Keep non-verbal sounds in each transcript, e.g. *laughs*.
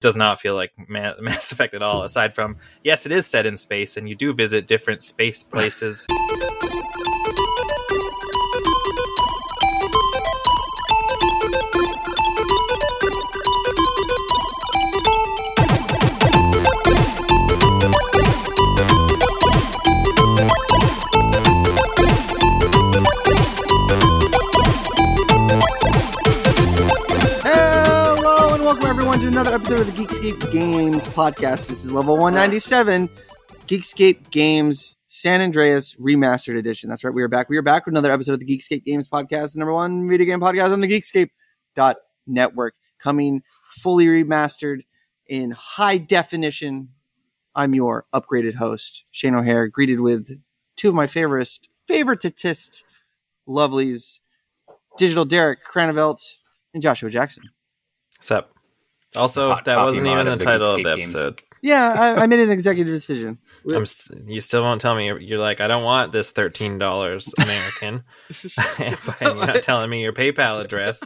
does not feel like Ma- *laughs* Mass Effect at all. Aside from yes, it is set in space, and you do visit different space places. *laughs* another episode of the Geekscape Games podcast. This is level 197, Geekscape Games San Andreas Remastered Edition. That's right, we are back. We are back with another episode of the Geekscape Games podcast, the number one video game podcast on the Geekscape network, coming fully remastered in high definition. I'm your upgraded host, Shane O'Hare, greeted with two of my favorite favoritist lovelies, Digital Derek Cranevelt and Joshua Jackson. What's up? Also, Hot that wasn't even the title of the Geekscape games. episode. Yeah, I, I made an executive decision. *laughs* I'm st- you still won't tell me. You're, you're like, I don't want this thirteen dollars American, *laughs* *laughs* but you're not telling me your PayPal address.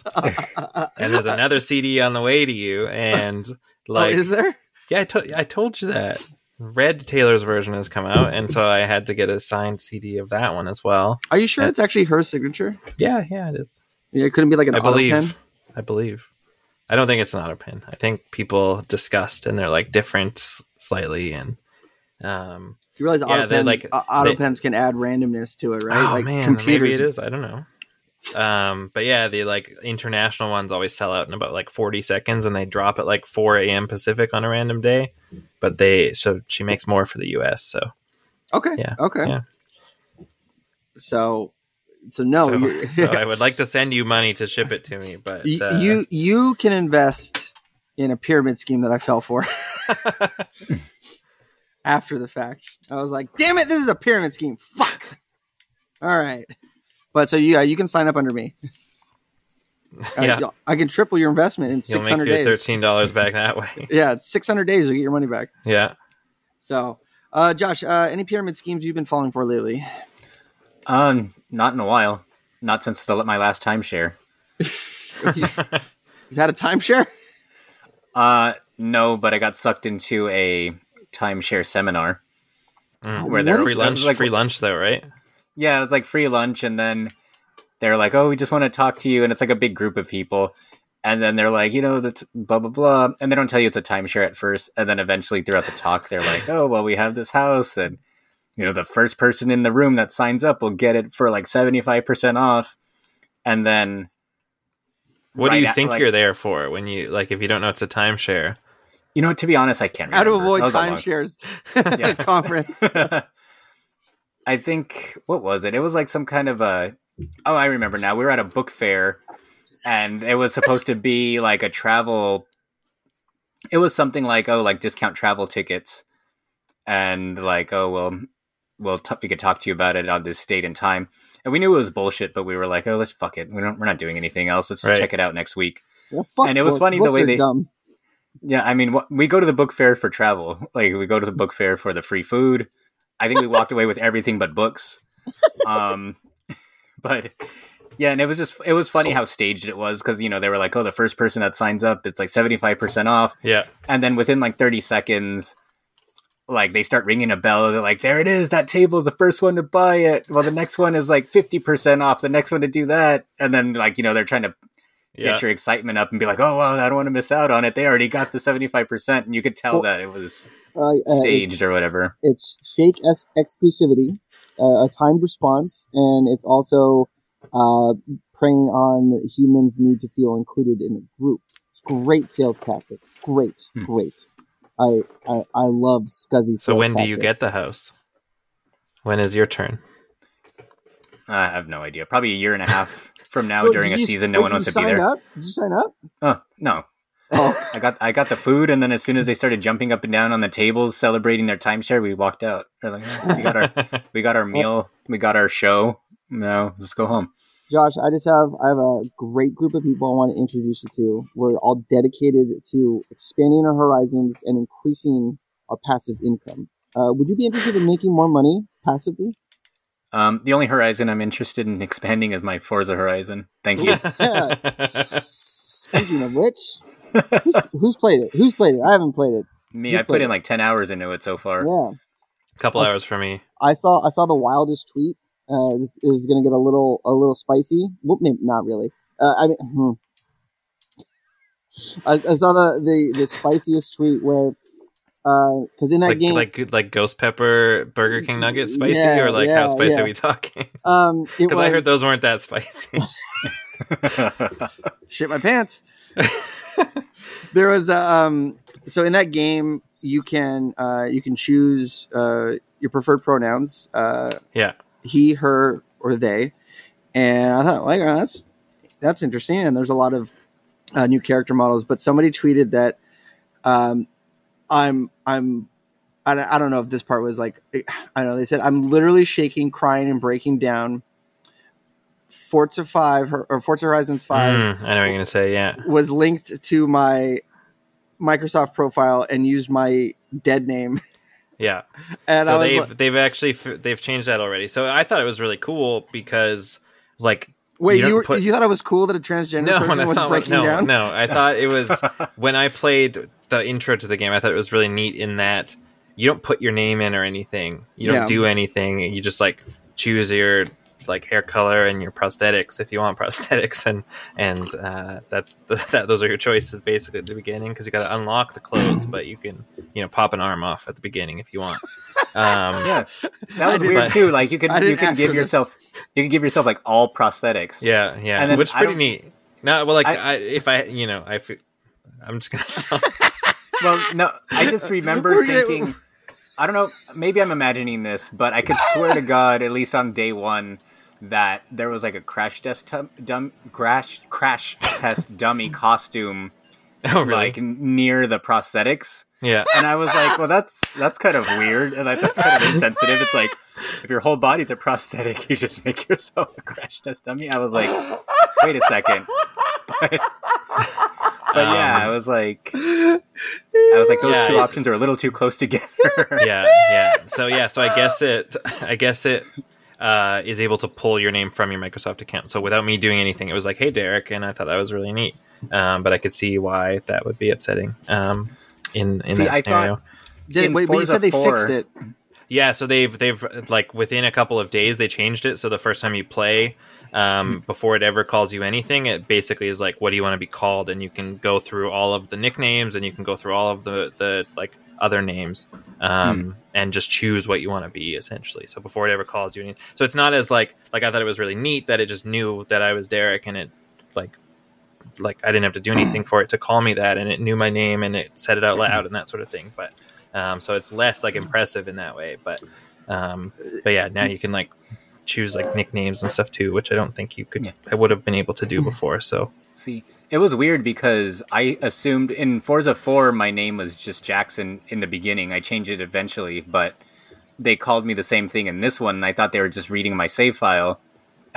And there's another CD on the way to you, and like, oh, is there? yeah, I, to- I told you that. Red Taylor's version has come out, and so I had to get a signed CD of that one as well. Are you sure Uh, it's actually her signature? Yeah, yeah, it is. Yeah, it couldn't be like an I believe. pen. I believe. I don't think it's an auto pen. I think people discussed and they're like different slightly, and um, You realize Yeah, auto pens, like- auto they- pens can add randomness to it, right? Oh like man, computers. maybe it is. I don't know. Um, but yeah, the like international ones always sell out in about like 40 seconds, and they drop at like 4 a.m. Pacific on a random day. But they so she makes more for the U.S. So Okay. Yeah, Okay. yeah. So, so no, so, *laughs* so *laughs* I would like to send you money to ship it to me, but uh, you you can invest in a pyramid scheme that I fell for *laughs* after the fact. I was like, damn it, this is a pyramid scheme. Fuck. All right. But so yeah, you can sign up under me. Yeah. I, I can triple your investment in you'll six make your days. thirteen dollars back that way. Yeah, it's six hundred days. You get your money back. yeah. So, uh, Josh, uh, any pyramid schemes you've been falling for lately? Um, not in a while. Not since the, my last timeshare. *laughs* You've had a timeshare? Uh, no, but I got sucked into a timeshare seminar Mm. where there What Free was lunch, like, free lunch though, right? yeah, it was like free lunch, and then they're like, "Oh, we just want to talk to you," and it's like a big group of people. And then they're like, you know, that's blah blah blah, and they don't tell you it's a timeshare at first, and then eventually throughout the talk, they're like, "Oh, well, we have this house, and you know, the first person in the room that signs up will get it for like seventy five percent off." And then What right do you at- think like- you're there for when you like if you don't know it's a timeshare? You know, to be honest, I can't. How to remember. avoid That was a long- timeshares *laughs* *laughs* conference. *laughs* I think what was it? It was like some kind of a. Oh, I remember now. We were at a book fair, and it was supposed to be like a travel. It was something like oh, like discount travel tickets, and like oh well, we'll t- we could talk to you about it on this date and time. And we knew it was bullshit, but we were like, oh, let's fuck it. We don't. We're not doing anything else. Let's Right. check it out next week. Well, fuck And it was books. funny the Books way they- dumb. Yeah, I mean, wh- we go to the book fair for travel. Like, we go to the book fair for the free food. I think we walked away with everything but books. Um, *laughs* but yeah, and it was just it was funny how staged it was because you know they were like, oh, the first person that signs up, it's like seventy five percent off, Yeah. and then within like thirty seconds. Like they start ringing a bell, they're like, "There it is! That table is the first one to buy it." Well, the next one is like fifty percent off. The next one to do that, and then like you know they're trying to Yeah. get your excitement up and be like, oh well, I don't want to miss out on it. They already got the seventy five percent, and you could tell Well, that it was Uh, uh, staged it's, or whatever. it's fake es- exclusivity, uh, a timed response, and it's also uh, preying on humans' need to feel included in a group. It's great sales tactic. Great, Hmm. great. I, I I love scuzzy. So sales when do you get the house? When is your turn? I have no idea. Probably a year and a half *laughs* from now Well, during a you- season, no oh, one wants to be sign there. Up? Did you sign up? Oh no, Oh, I got I got the food, and then as soon as they started jumping up and down on the tables celebrating their timeshare, we walked out. We're like, "Oh, we got our *laughs* we got our meal, we got our show. No, let's go home. Josh, I just have I have a great group of people I want to introduce you to. We're all dedicated to expanding our horizons and increasing our passive income. Uh, would you be interested in making more money passively? Um, the only horizon I'm interested in expanding is my Forza Horizon. Thank you. *laughs* Yeah. Speaking of which, who's, *laughs* who's played it? Who's played it? I haven't played it. Me, You I put in it. like ten hours into it so far. Yeah, A couple I'll- hours for me. I saw I saw the wildest tweet. Uh, this is going to get a little a little spicy. Well, maybe not really. Uh, I mean, hmm. I, I saw the, the the spiciest tweet where because in that Like game, like like ghost pepper Burger King nugget spicy, Yeah, or like yeah, how spicy yeah. are we talking? *laughs* um, Because I heard those weren't that spicy. *laughs* shit my pants. there was a, um so in that game you can uh you can choose uh your preferred pronouns uh yeah. He her or they and i thought like oh, that's that's interesting and there's a lot of uh, new character models but somebody tweeted that um i'm i'm I don't, I don't know if this part was like i don't know they said i'm literally shaking crying and breaking down forza 5 or, or forza horizons 5 Mm, I know what you're gonna say. Yeah. was linked to my Microsoft profile and used my dead name. Yeah. And so they've like, they've actually f- they've changed that already. So I thought it was really cool because like wait, you you, were, put- you thought it was cool that a transgender no, person was what, breaking no, down? no. I thought it was *laughs* when I played the intro to the game. I thought it was really neat in that you don't put your name in or anything. You don't Yeah. do anything. You just like choose your like hair color and your prosthetics if you want *laughs* prosthetics and and uh, that's *laughs* that those are your choices basically at the beginning because you got to unlock the clothes but you can you know pop an arm off at the beginning if you want *laughs* um yeah, that was didn't- weird too. Like you could I you can give for this. yourself you can give yourself like all prosthetics. Yeah, yeah, And then which is pretty neat. No, well, like I- I, if I, you know, I, fe- I'm just gonna stop. Well, no, I just remember thinking. I don't know. Maybe I'm imagining this, but I could swear to God, at least on day one, that there was like a crash test tum- dum- crash crash test dummy *laughs* costume oh, really? like near the prosthetics. yeah, And I was like, well, that's that's kind of weird, and like, that's kind of insensitive. It's like if your whole body's a prosthetic, you just make yourself a crash test dummy. I was like, wait a second. *laughs* But, but yeah, Um, I was like, I was like, those Yeah, two options are a little too close together. yeah, yeah. So yeah, so I guess it, I guess it uh, is able to pull your name from your Microsoft account. So without me doing anything, it was like, hey, Derek, and I thought that was really neat. Um, but I could see why that would be upsetting. Um, in in See, that I scenario. thought- Did, In wait, but you said they 4 fixed it. Yeah, so they've they've like within a couple of days they changed it. So the first time you play, um, before it ever calls you anything, it basically is like, what do you want to be called? And you can go through all of the nicknames, and you can go through all of the the like other names, um, and just choose what you want to be essentially. So before it ever calls you, any- so it's not as like like I thought it was really neat that it just knew that I was Derek, and it like like I didn't have to do anything *clears throat* for it to call me that, and it knew my name and it said it out loud and that sort of thing. But um, so it's less like impressive in that way. But um, but yeah, now you can like choose like nicknames and stuff too, which I don't think you could Yeah. I would have been able to do mm-hmm. before. So See, it was weird because I assumed in Forza 4 my name was just Jackson in the beginning. I changed it eventually, but they called me the same thing in this one, and I thought they were just reading my save file.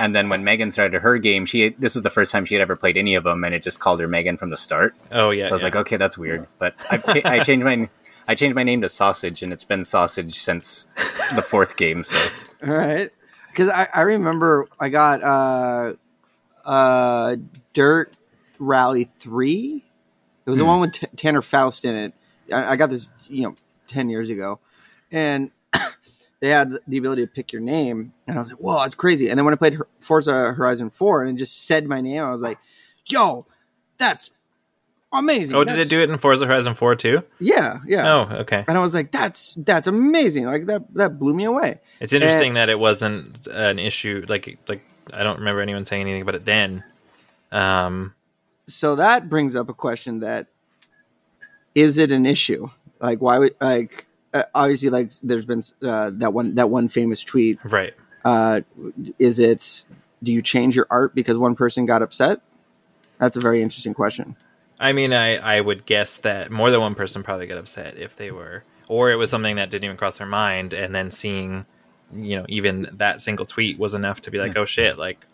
And then when Megan started her game, she this was the first time she had ever played any of them, and it just called her Megan from the start. oh yeah, so I was yeah. like, okay, that's weird. But I, cha- I changed my I changed my name to Sausage, and it's been Sausage since the fourth game. So *laughs* All right. Because I, I remember I got uh, uh, Dirt Rally 3. It was the Hmm. one with T- Tanner Foust in it. I, I got this, you know, 10 years ago. And *coughs* they had the ability to pick your name. And I was like, whoa, that's crazy. And then when I played Forza Horizon 4 and it just said my name, I was like, yo, that's amazing. oh, did it do it in Forza Horizon Four too? Yeah, yeah. Oh, okay. And I was like, that's that's amazing. Like that that blew me away. It's interesting that it wasn't an issue. Like like I don't remember anyone saying anything about it then. Um, so that brings up a question that is it an issue like why would like uh, obviously like there's been uh, that one that one famous tweet right. uh is it do you change your art because one person got upset that's a very interesting question I mean, I, I would guess that more than one person probably got upset if they were, or it was something that didn't even cross their mind, and then seeing, you know, even that single tweet was enough to be like, oh shit, like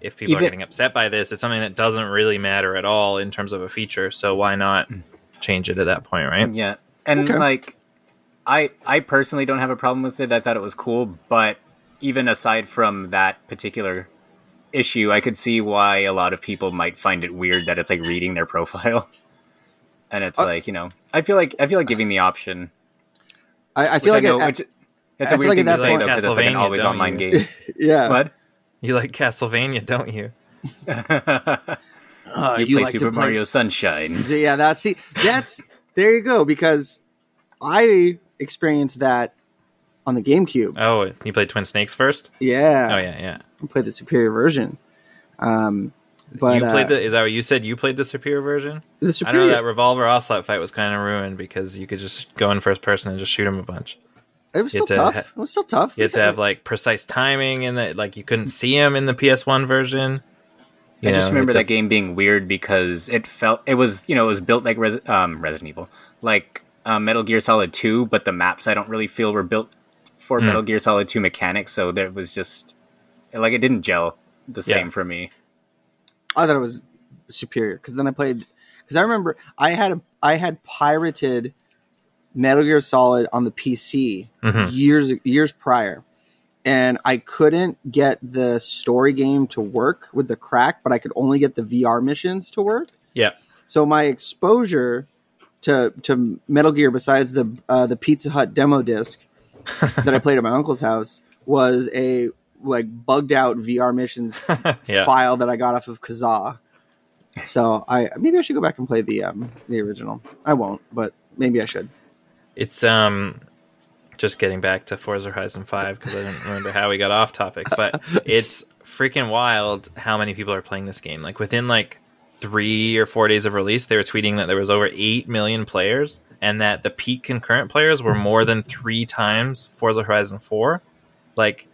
if people are getting upset by this, it's something that doesn't really matter at all in terms of a feature. So why not hmm. change it at that point, right? Yeah, and Okay. like, I I personally don't have a problem with it. I thought it was cool, but even aside from that particular issue, I could see why a lot of people might find it weird that it's like reading their profile. *laughs* and it's Uh, like you know, I feel like I feel like giving the option. I, I Which feel I like know, it, which, it's I a weird like thing to say point- though, because it's like an always online you? game. *laughs* yeah. What? You like Castlevania, don't you? Uh, *laughs* You play like Super play Mario s- Sunshine. Yeah, that's see, that's there you go because I experienced that on the GameCube. Oh, you played Twin Snakes first? Yeah, Oh yeah, yeah. I played the superior version. Um, but you played uh, the. Is that what you said? You played the superior version? the superior. I know that Revolver Ocelot fight was kind of ruined because you could just go in first person and just shoot him a bunch. it was still to tough. ha- it was still tough. You had to have like precise timing, and that like you couldn't see him in the PS1 version. You I know, just remember that to- game being weird because it felt it was you know it was built like Res- um, Resident Evil, like uh, Metal Gear Solid Two, but the maps I don't really feel were built for Hmm. Metal Gear Solid Two mechanics, so that was just like it didn't gel the Yeah. same for me. I thought it was superior because then I played because I remember I had a I had pirated Metal Gear Solid on the PC Mhm. years years prior, and I couldn't get the story game to work with the crack, but I could only get the VR missions to work. Yeah. So my exposure to to Metal Gear, besides the uh, the Pizza Hut demo disc *laughs* that I played at my uncle's house, was a like bugged out VR missions *laughs* Yeah. file that I got off of Kazaa. So I maybe I should go back and play the um the original. I won't, but maybe I should. It's um just getting back to Forza Horizon 5 because I didn't remember how we got off topic, but *laughs* it's freaking wild how many people are playing this game. Like within like 3 or 4 days of release, they were tweeting that there was over 8 million players and that the peak concurrent players were more than 3 times Forza Horizon 4. Like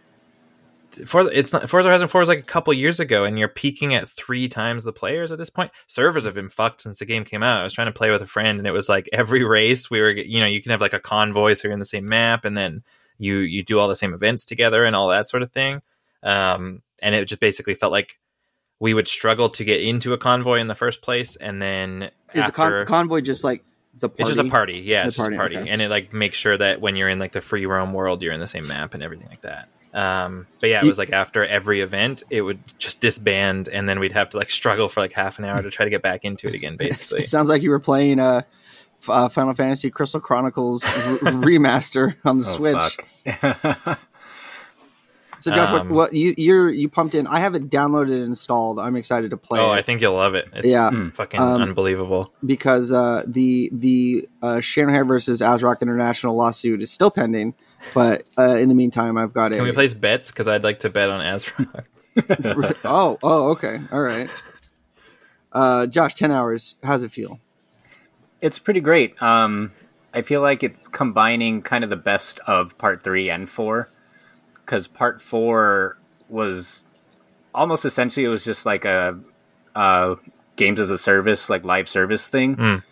Forza, it's not Forza Horizon 4 was like a couple years ago, and you're peaking at three times the players at this point. Servers have been fucked since the game came out. I was trying to play with a friend, and it was like every race we were, you know, you can have like a convoy, so you're in the same map, and then you you do all the same events together and all that sort of thing. Um, and it just basically felt like we would struggle to get into a convoy in the first place, and then Is a con- convoy just like the party? it's just a party, yeah, The it's just a party, okay. and it like makes sure that when you're in like the free roam world, you're in the same map and everything like that. Um, but yeah, it was like after every event, it would just disband, and then we'd have to like struggle for like half an hour to try to get back into it again. *laughs* Basically, It sounds like you were playing uh, F- uh Final Fantasy Crystal Chronicles r- *laughs* remaster on the Oh, Switch. *laughs* fuck. So Josh, Um, what, what you you're you pumped in? I have it downloaded and installed. I'm excited to play oh, it I think you'll love it. It's Yeah. Mm. fucking Um, unbelievable. because uh, the the uh, Shanahan versus Azrock International lawsuit is still pending. But uh, in the meantime, I've got it. Can a we place bets? Because I'd like to bet on Azrock. *laughs* oh, oh, okay, all right. Uh, Josh, ten hours. How's it feel? It's pretty great. Um, I feel like it's combining kind of the best of part three and four, because part four was almost essentially it was just like a, uh games as a service, like live service thing, Mm.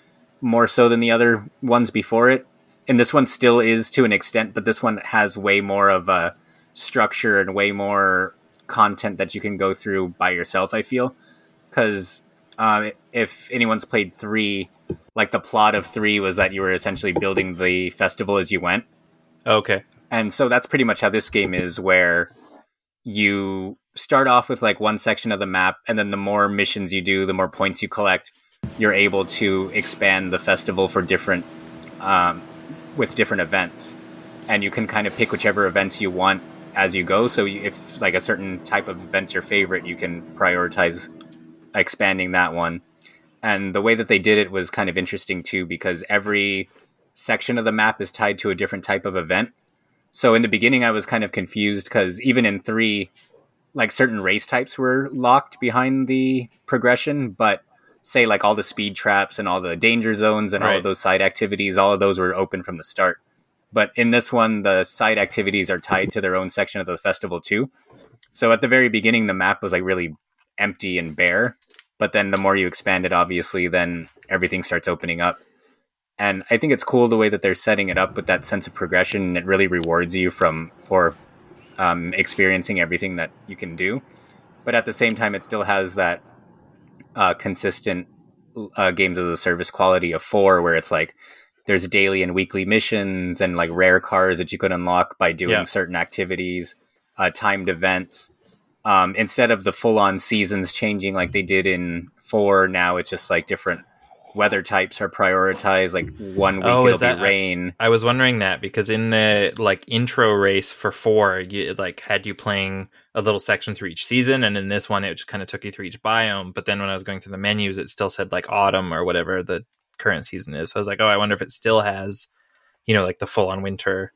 more so than the other ones before it. And this one still is to an extent, but this one has way more of a structure and way more content that you can go through by yourself. I feel because uh, if anyone's played three, like the plot of three was that you were essentially building the festival as you went. Okay, And so that's pretty much how this game is, where you start off with like one section of the map, and then the more missions you do, the more points you collect, you're able to expand the festival for different, um, with different events. And you can kind of pick whichever events you want as you go. So if like a certain type of event's your favorite, you can prioritize expanding that one. And the way that they did it was kind of interesting too, because every section of the map is tied to a different type of event. So in the beginning, I was kind of confused because even in three, like certain race types were locked behind the progression, but say like all the speed traps and all the danger zones and all of those side activities, all of those were open from the start. But in this one, the side activities are tied to their own section of the festival too. So at the very beginning, the map was like really empty and bare. But then the more you expand it, obviously, then everything starts opening up. And I think it's cool the way that they're setting it up with that sense of progression. And it really rewards you from for um, experiencing everything that you can do. But at the same time, it still has that uh, consistent uh, games as a service quality of four, where it's like there's daily and weekly missions and like rare cars that you could unlock by doing Yeah. certain activities, uh, timed events. Um, instead of the full on seasons changing like they did in four, now it's just like different weather types are prioritized. Like one week Oh, it'll is that- be rain. I was wondering that because in the like intro race for four, you like had you playing a little section through each season, and in this one, it just kind of took you through each biome. But then when I was going through the menus, it still said like autumn or whatever the current season is. So I was like, oh, I wonder if it still has, you know, like the full on winter.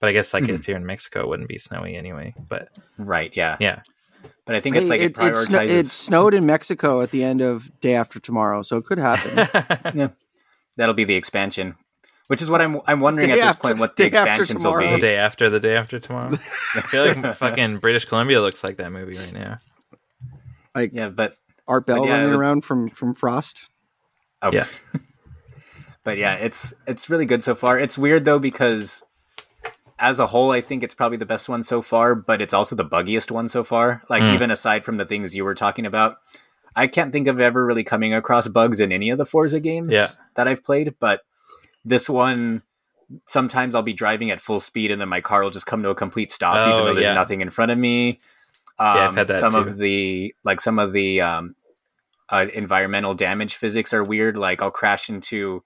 But I guess like Mhm. if you're in Mexico, it wouldn't be snowy anyway. But Right. Yeah. yeah, But I think it's like it, it, it, sno- prioritizes. it snowed in Mexico at the end of day after tomorrow, so it could happen. *laughs* Yeah, that'll be the expansion. Which is what I'm. I'm wondering Day at this after- point what *laughs* the day after expansions will tomorrow. the day after the day after tomorrow. *laughs* I feel like fucking British Columbia looks like that movie right now. like Yeah, but Art Bell But yeah, running around from from Frost. Oh. Yeah. but yeah, it's it's really good so far. It's weird though because as a whole, I think it's probably the best one so far, but it's also the buggiest one so far. Like Mm. even aside from the things you were talking about, I can't think of ever really coming across bugs in any of the Forza games Yeah. that I've played. But this one, sometimes I'll be driving at full speed and then my car will just come to a complete stop, Oh, even though there's yeah. nothing in front of me. Um, Yeah, I've had that some too. of the like some of the um, uh, environmental damage physics are weird. Like I'll crash into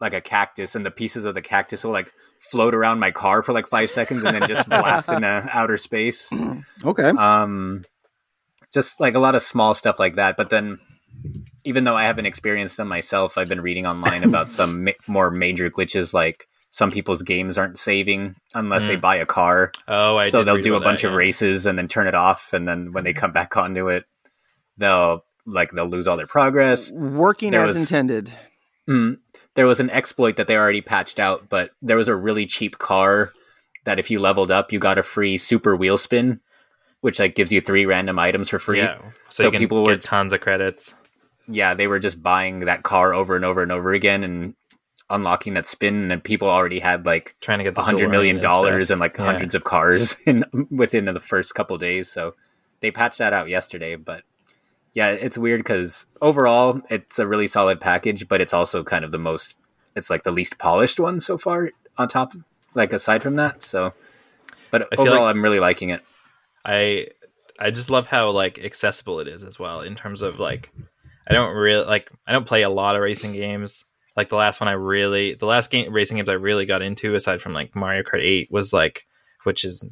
like a cactus, and the pieces of the cactus will like float around my car for like five seconds, and then just *laughs* blast into outer space. *clears throat* Okay. Um, just like a lot of small stuff like that. But then, even though I haven't experienced them myself, I've been reading online about *laughs* some ma- more major glitches, like some people's games aren't saving unless they Mm. buy a car Oh, I so they'll do a bunch that, of yeah. races and then turn it off and then when they come back onto it they'll like they'll lose all their progress Working there as was- intended. Mm, there was an exploit that they already patched out but there was a really cheap car that if you leveled up you got a free super wheel spin which like gives you three random items for free Yeah, so, So people get were- tons of credits. yeah they were just buying that car over and over and over again and unlocking that spin and people already had like Trying to get the a hundred million and dollars and like Yeah. hundreds of cars *laughs* in within the first couple days. So they patched that out yesterday, but yeah, it's weird because overall it's a really solid package, but it's also kind of the most it's like the least polished one so far. On top, like aside from that, so but I feel overall, like- I'm really liking it. I I just love how like accessible it is as well in terms of like I don't really like I don't play a lot of racing games. Like the last one I really the last game racing games I really got into aside from like Mario Kart 8 was like which is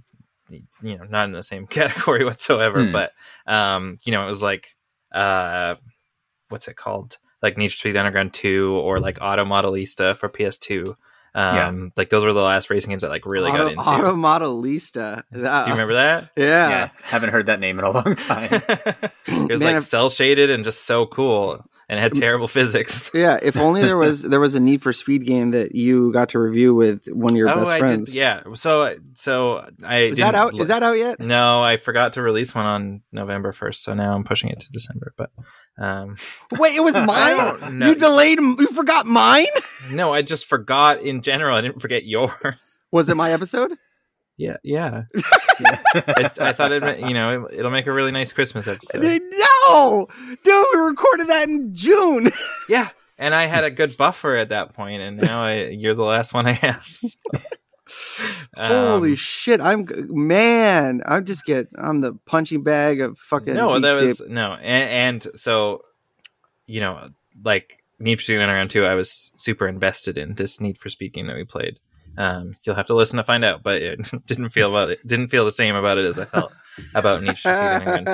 you know not in the same *laughs* category whatsoever Hmm. but um you know it was like uh what's it called? Like Need for Speed Underground 2 or like Auto Modelista for PS2 um like those were the last racing games that like really Auto, got into. Auto Modelista. That- do you remember that? Yeah. Yeah, haven't heard that name in a long time. *laughs* it was Man, like if- cell shaded and just so cool and it had terrible physics. *laughs* Yeah, if only there was there was a Need for Speed game that you got to review with one of your best Oh, I friends. did. Yeah. So so I Is that out? Is that out yet? No, I forgot to release one on November first, so now I'm pushing it to December. But um, *laughs* Wait, it was *laughs* mine. You delayed. You forgot mine. no, I just forgot in general. I didn't forget yours. Was it my episode? Yeah, yeah. *laughs* I, I thought it, you know, it'll make a really nice Christmas episode. No, dude, we recorded that in June. *laughs* Yeah, and I had a good buffer at that point, and now I, you're the last one I have. so. Holy Um, shit! I'm man. I just get. I'm the punching bag of fucking. no that was no and, and so you know like need for speed underground 2 i was super invested in this need for game that we played um you'll have to listen to find out but it *laughs* didn't feel about it didn't feel the same about it as i felt about need for speed underground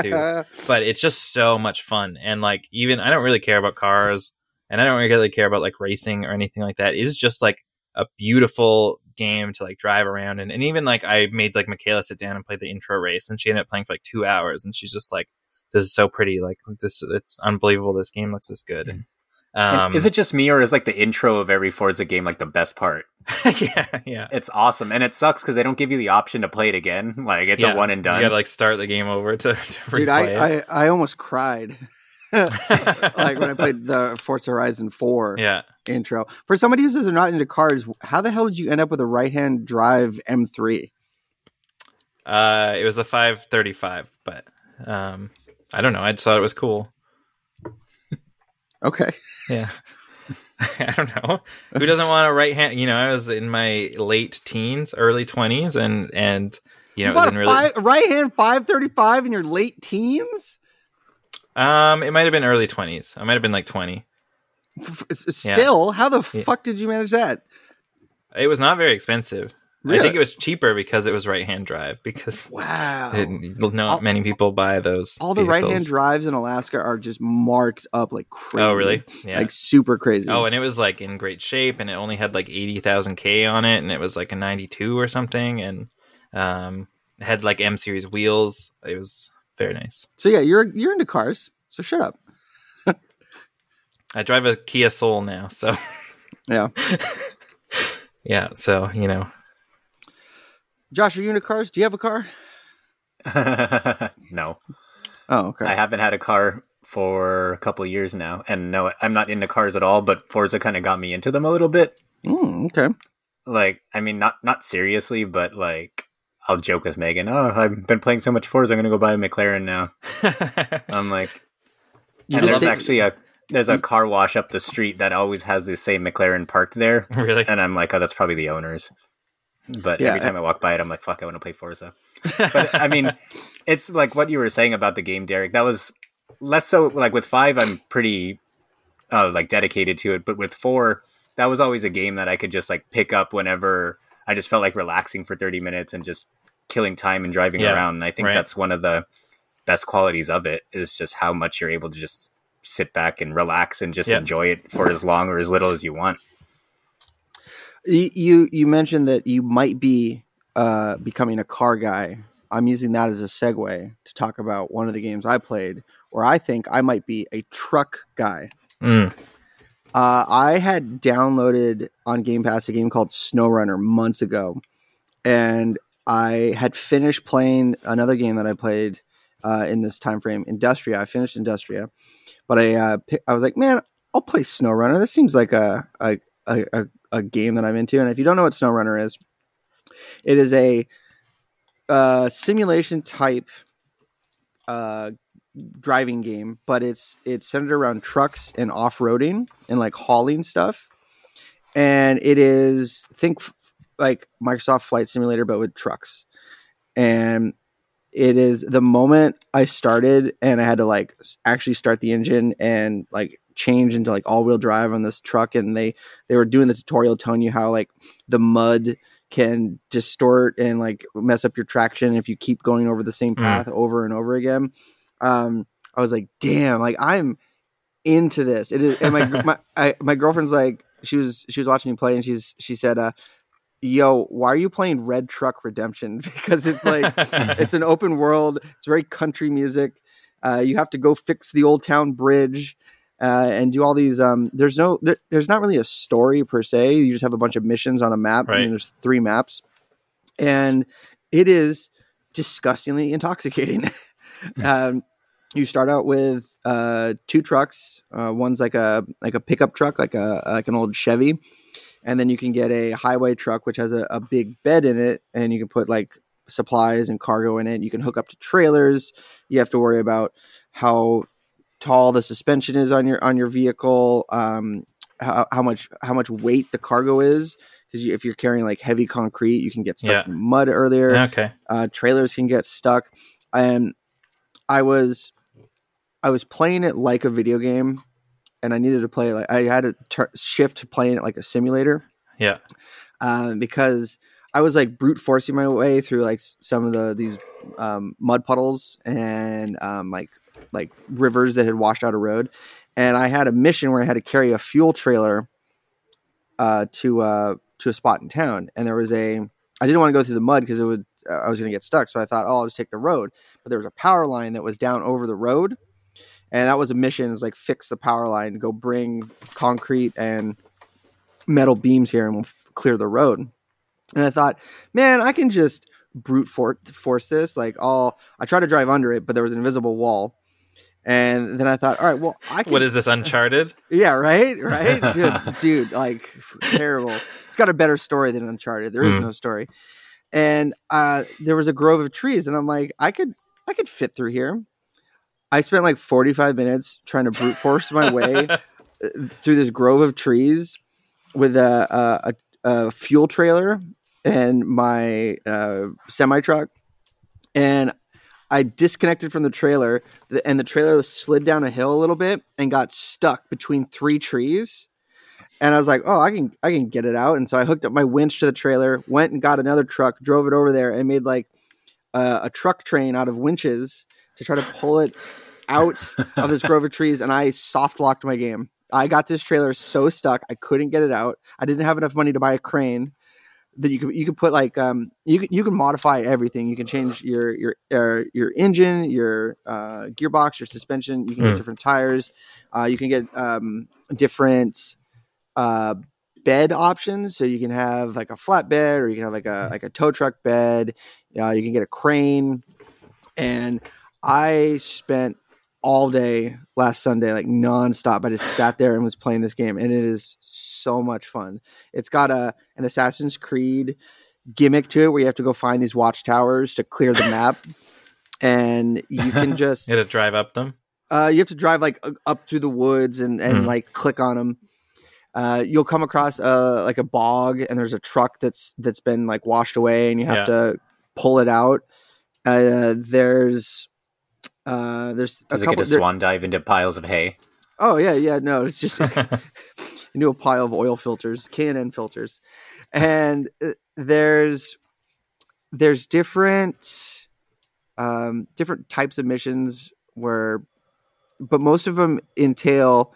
2 but it's just so much fun. And like even i don't really care about cars and i don't really care about like racing or anything like that. It's just like a beautiful game to like drive around and, and even like i made like michaela sit down and play the intro race and she ended up playing for like two hours and she's just like this is so pretty. Like this it's unbelievable. This game looks this good. And, And um is it just me or is like the intro of every Forza game like the best part? *laughs* yeah yeah It's awesome, and it sucks because they don't give you the option to play it again. Like it's Yeah, a one and done. you gotta like start the game over to, *laughs* to dude. replay I, it. I I almost cried. *laughs* like when I played the Forza Horizon Four yeah intro. For somebody who says they're not into cars, how the hell did you end up with a right-hand drive M3? uh it was a 535 but um i don't know i just thought it was cool Okay, Yeah. *laughs* I don't know. Who doesn't want a right hand? You know, I was in my late teens, early 20s, and, and, you know, you it was in really, five, right-hand 535 in your late teens. um, it might have been early 20s. I might have been like 20. F- Still, how the Yeah. fuck did you manage that? It was not very expensive. I think it was cheaper because it was right hand drive because Wow. *laughs* it, not All- many people buy those. All the right hand drives in Alaska are just marked up like crazy. Oh, really? Yeah. Like super crazy. oh, and it was like in great shape, and it only had like eighty thousand k on it, and it was like a ninety two or something, and um, had like M series wheels. It was very nice. so yeah, you're you're into cars. So shut up. *laughs* I drive a Kia Soul now, so Yeah. *laughs* yeah. So you know, Josh, are you into cars? Do you have a car? *laughs* no, Oh, okay. I haven't had a car for a couple of years now, and no, I'm not into cars at all. But Forza kind of got me into them a little bit. Mm, okay. Like, I mean, not not seriously, but like, I'll joke with Megan. Oh, I've been playing so much Forza, I'm gonna go buy a McLaren now. *laughs* I'm like, You and there's say- actually a there's a car wash up the street that always has the same McLaren parked there, really. and I'm like, oh, that's probably the owners. But Yeah, every time I walk by it, I'm like, fuck, I want to play Forza. But I mean, *laughs* it's like what you were saying about the game, Derek. That was less so like with five, I'm pretty uh, like dedicated to it, but with four, that was always a game that I could just like pick up whenever I just felt like relaxing for 30 minutes and just killing time and driving Yeah, around. And I think right. that's one of the best qualities of it is just how much you're able to just sit back and relax and just enjoy it for as long or as little as you want. You you mentioned that you might be uh, becoming a car guy. I'm using that as a segue to talk about one of the games I played, where I think I might be a truck guy. Mm. Uh, I had downloaded on Game Pass a game called SnowRunner months ago, and I had finished playing another game that I played uh, in this time frame, Industria. I finished Industria, but I uh, I was like, man, I'll play SnowRunner. This seems like a a, a, a a game that I'm into. And if you don't know what SnowRunner is, it is a uh, simulation type uh, driving game, but it's it's centered around trucks and off roading and like hauling stuff. And it is think like Microsoft Flight Simulator, but with trucks. And it is the moment I started and I had to like actually start the engine and like change into like all wheel drive on this truck and they they were doing the tutorial telling you how like the mud can distort and like mess up your traction if you keep going over the same Mm. path over and over again. Um, I was like, damn, like I'm into this. It is, and my *laughs* my I, my girlfriend's like, she was she was watching me play, and she's she said, uh, "Yo, why are you playing Red Truck Redemption? *laughs* Because it's like *laughs* it's an open world. It's very country music. Uh, you have to go fix the old town bridge." Uh, and do all these. Um, there's no, there, there's not really a story per se. You just have a bunch of missions on a map. Right. there's three maps, and it is disgustingly intoxicating. *laughs* um, you start out with uh, two trucks. Uh, one's like a like a pickup truck, like a like an old Chevy, and then you can get a highway truck which has a, a big bed in it, and you can put like supplies and cargo in it. You can hook up to trailers. You have to worry about how tall the suspension is on your on your vehicle, um, how, how much how much weight the cargo is. Because you, if you're carrying like heavy concrete, you can get stuck Yeah. in mud earlier okay. uh, trailers can get stuck and i was i was playing it like a video game and i needed to play like i had to shift to playing it like a simulator Yeah. um, because i was like brute forcing my way through like some of the these um, mud puddles and um, like like rivers that had washed out a road and i had a mission where i had to carry a fuel trailer uh, to uh, to a spot in town and there was a i didn't want to go through the mud because it would uh, I was going to get stuck. So I thought, oh, I'll just take the road. But there was a power line that was down over the road, and that was a mission: is like fix the power line, go bring concrete and metal beams here, and we'll f- clear the road. And I thought, man, I can just brute for- force this. Like, all I tried to drive under it, but there was an invisible wall. And then I thought, all right, well, I can. What is this Uncharted? *laughs* Yeah, right, right, *laughs* dude, dude, like terrible. It's got a better story than Uncharted. There is Hmm. no story, and uh, there was a grove of trees, and I'm like, I could, I could fit through here. I spent like 45 minutes trying to brute force my way *laughs* uh, through this grove of trees with a a, a, a fuel trailer and my uh, semi truck, and I disconnected from the trailer, and the trailer slid down a hill a little bit and got stuck between three trees. And I was like, "Oh, I can I can get it out." And so I hooked up my winch to the trailer, went and got another truck, drove it over there, and made like uh, a truck train out of winches to try to pull it out of this grove of trees. And I soft locked my game. I got this trailer so stuck I couldn't get it out. I didn't have enough money to buy a crane that you could you could put like um you can you can modify everything. You can change your your uh, your engine, your uh, gearbox, your suspension. You can get Hmm. different tires. Uh, you can get um different uh bed options. So you can have like a flat bed, or you can have like a like a tow truck bed. Uh, you can get a crane, and I spent all day last Sunday, like nonstop. I just sat there and was playing this game, and it is so much fun. It's got a an Assassin's Creed gimmick to it, where you have to go find these watchtowers to clear the map, and you can *laughs* just You had to drive up them. uh, you have to drive like up through the woods and and Hmm. like click on them. Uh, you'll come across uh, like a bog, and there's a truck that's that's been like washed away, and you have to pull it out. Uh, there's uh, there's a Does it couple. get to there- swan dive into piles of hay? oh yeah, yeah. No, it's just *laughs* *laughs* into a pile of oil filters, K and N filters, and uh, there's there's different um, different types of missions where, but most of them entail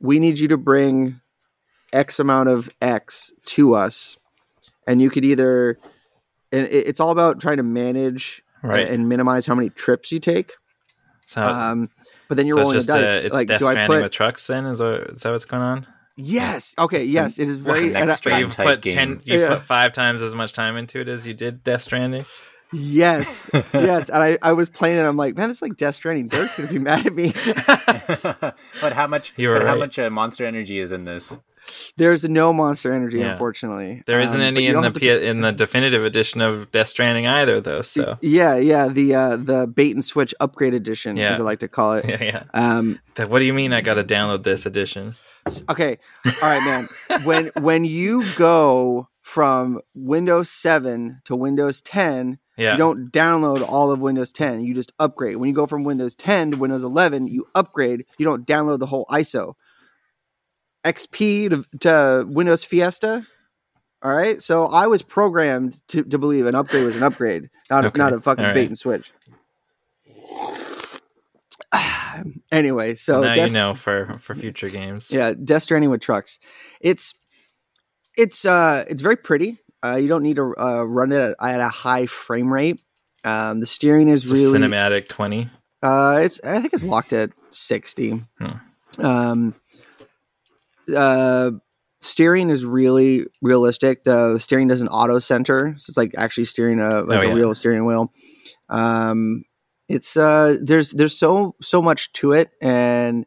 we need you to bring X amount of X to us, and you could either and it's all about trying to manage right. and minimize how many trips you take. so, Um, but then you're so it's rolling just a dice. uh, it's like, Death do I Stranding put with trucks. Then is, what, is that what's going on? Yes. Okay. Yes, it is *laughs* very. Next and I- you've put game. ten. You Yeah. put five times as much time into it as you did Death Stranding. yes, *laughs* yes. And I, I was playing it. I'm like, man, it's like Death Stranding. Derek's gonna be mad at me. *laughs* but how much? You were but how much uh, monster energy is in this? There's no monster energy, Yeah. unfortunately. There isn't Um, any in the have to- in the definitive edition of Death Stranding either, though. So Yeah, yeah. The uh, the bait and switch upgrade edition, Yeah. as I like to call it. *laughs* yeah, yeah. Um, What do you mean? I got to download this edition? okay, all right, man. *laughs* when when you go from Windows 7 to Windows 10, Yeah. You don't download all of Windows 10. You just upgrade. When you go from Windows 10 to Windows 11, you upgrade. You don't download the whole ISO. XP to, to Windows Fiesta. All right. So I was programmed to, to believe an upgrade was an upgrade, not Okay. a, not a fucking right. bait and switch. *sighs* anyway, so now you know for for future games. yeah, Death Stranding with trucks. It's it's uh it's very pretty. Uh, you don't need to uh, run it at, at a high frame rate. Um, the steering is It's really cinematic twenty. uh, it's I think it's locked at sixty. Hmm. Um, uh, steering is really realistic. The, the steering doesn't auto center, so it's like actually steering a like Oh, a real steering wheel. Um, it's uh, there's there's so so much to it, and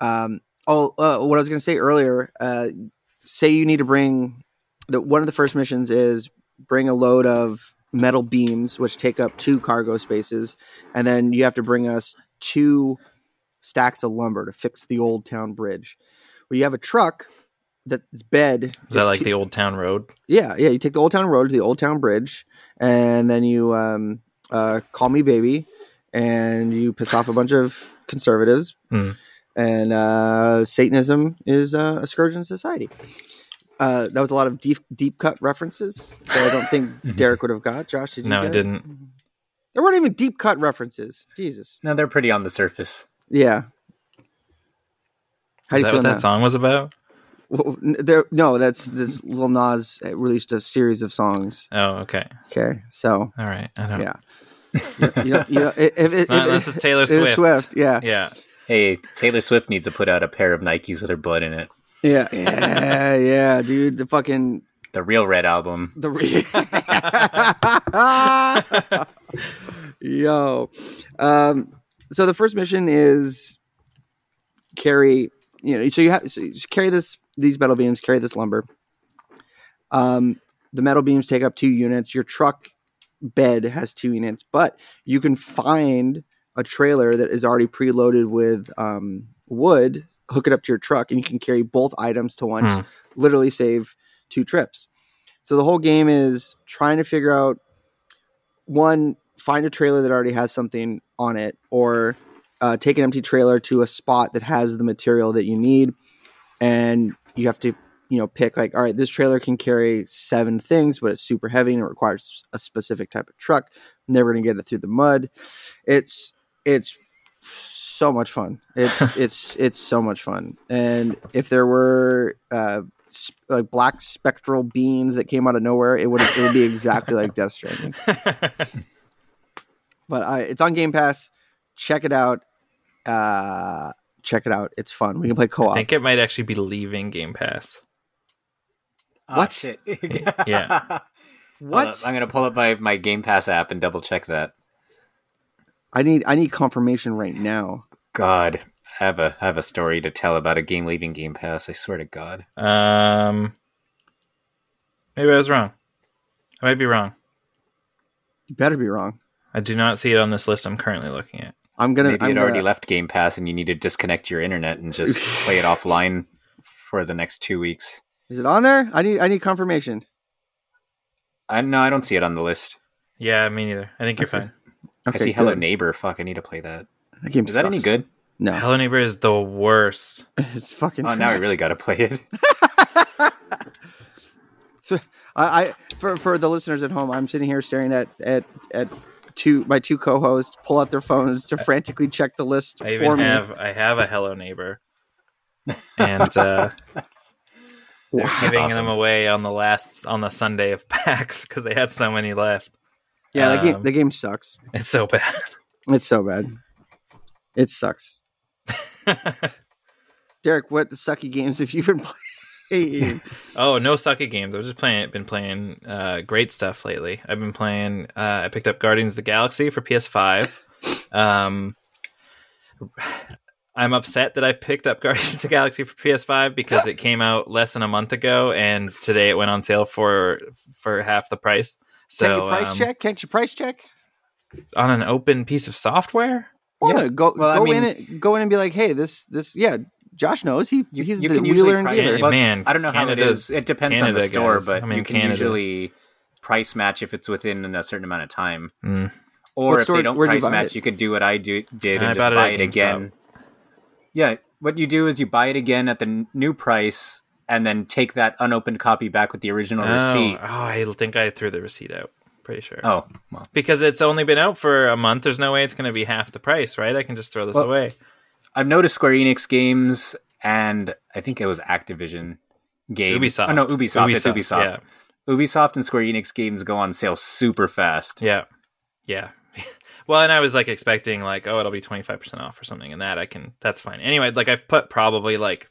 um, oh, uh, what I was gonna say earlier. Uh, say you need to bring the one of the first missions is bring a load of metal beams, which take up two cargo spaces, and then you have to bring us two stacks of lumber to fix the old town bridge. Well, you have a truck that's bed. Is that like two- the old town road? yeah, yeah. You take the old town road to the old town bridge, and then you um, uh, call me baby, and you piss off a bunch of conservatives. Hmm. And uh, Satanism is uh, a scourge in society. Uh, that was a lot of deep deep cut references that I don't think *laughs* Derek would have got. Josh, did you? No, I get? didn't. There weren't even deep cut references. Jesus. No, they're pretty on the surface. Yeah. How Is do you that feel what now? that song was about? Well, there, no, that's this. Lil Nas released a series of songs. Oh, okay. Okay, so All right. I don't. yeah, you, you know, you know, *laughs* if, if, if, Not if- unless it's Taylor Swift. Swift, yeah, Yeah. Hey, Taylor Swift needs to put out a pair of Nikes with her blood in it. yeah, yeah, yeah, dude. The fucking The real Red album. the re- *laughs* yo, um, so the first mission is carry. You know, so you have so you carry this these metal beams, carry this lumber. Um, the metal beams take up two units. Your truck bed has two units, but you can find a trailer that is already preloaded with um, wood. Hook it up to your truck, and you can carry both items to once. Hmm. Literally save two trips. So the whole game is trying to figure out one, find a trailer that already has something on it, or uh, take an empty trailer to a spot that has the material that you need, and you have to you know pick like all right this trailer can carry seven things but it's super heavy and it requires a specific type of truck. Never gonna get it through the mud. It's it's so much fun. It's *laughs* it's it's so much fun. And if there were uh sp- like black spectral beams that came out of nowhere it would it would be exactly like death stranding. *laughs* But I, it's on game pass. Check it out uh check it out it's fun we can play co-op I think it might actually be leaving Game Pass. Ah, What? shit. *laughs* Yeah. What I'm gonna pull up my, my Game Pass app and double check that. i need i need confirmation right now God, I have a I have a story to tell about a game leaving Game Pass. I swear to God. Um, maybe I was wrong. I might be wrong. you better be wrong I do not see it on this list I'm currently looking at. I'm gonna Maybe I'm it already gonna- left Game Pass and you need to disconnect your internet and just *laughs* play it offline for the next two weeks. is it on there i need i need confirmation I no, I don't see it on the list. Yeah, me neither. I think you're fine. I see Hello. Neighbor. Fuck, I need to play that. that game Is that any good? no Hello Neighbor is the worst. *laughs* it's fucking Oh, now I really got to play it. *laughs* I, I for for the listeners at home i'm sitting here staring at at at two my two co-hosts pull out their phones to frantically check the list I even me have I have a Hello Neighbor, and uh, *laughs* they're Wow. giving awesome. them away on the last on the Sunday of *laughs* PAX because they had so many left. yeah the game Um, the game sucks It's so bad. it's so bad it sucks *laughs* derek what sucky games have you been playing oh, no sucky games. I've just playing. Been playing uh, great stuff lately. I've been playing. Uh, I picked up Guardians of the Galaxy for PS5. Um, I'm upset that I picked up *laughs* Guardians of the Galaxy for PS5 because it came out less than a month ago, and today it went on sale for for half the price. So Can't you price um, check? Can't you price check? on an open piece of software. Yeah. go Well, I mean- in and go in and be like, hey, this this yeah, Josh knows he You- he's you the usually wheeler and price dealer. it. Man, I don't know how it It depends on the store, guys. but I mean, you can Canada. usually price match if it's within a certain amount of time. Mm. Or What if store- they don't where'd you price match, it? you could do what I do, did I and bought just buy at it again. Yeah, what you do is you buy it again at the n- new price, and then take that unopened copy back with the original Oh, receipt. oh, I think I threw the receipt out. Pretty sure. Oh, well, because it's only been out for a month. There's no way it's going to be half the price, right? I can just throw this Well, away. I've noticed Square Enix games, and I think it was Activision games. Ubisoft. Oh no, Ubisoft. It's Ubisoft. Yeah, Ubisoft and Square Enix games go on sale super fast. yeah, yeah. *laughs* well, and I was like expecting like, oh, it'll be twenty five percent off or something, and that I can. That's fine. Anyway, like I've put probably like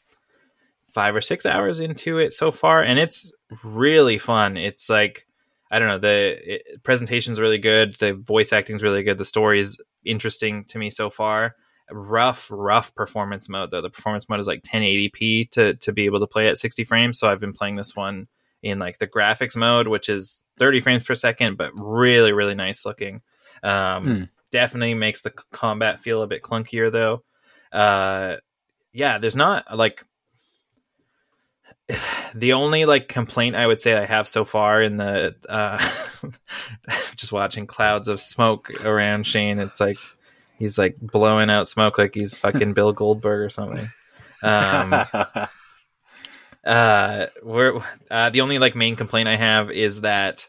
five or six hours into it so far, and it's really fun. It's like I don't know the it, presentation's really good, the voice acting's really good, the story's interesting to me so far. Rough, rough performance mode though. The performance mode is like 1080p to to be able to play at 60 frames. So I've been playing this one in like the graphics mode, which is 30 frames per second, but really, really nice looking. Um, Hmm. Definitely makes the combat feel a bit clunkier though. Uh, yeah, there's not like *sighs* the only like complaint I would say I have so far in the uh, *laughs* just watching clouds of smoke around Shane. It's like he's like blowing out smoke like he's *laughs* fucking Bill Goldberg or something. Um, *laughs* uh, we're uh, the only like main complaint I have is that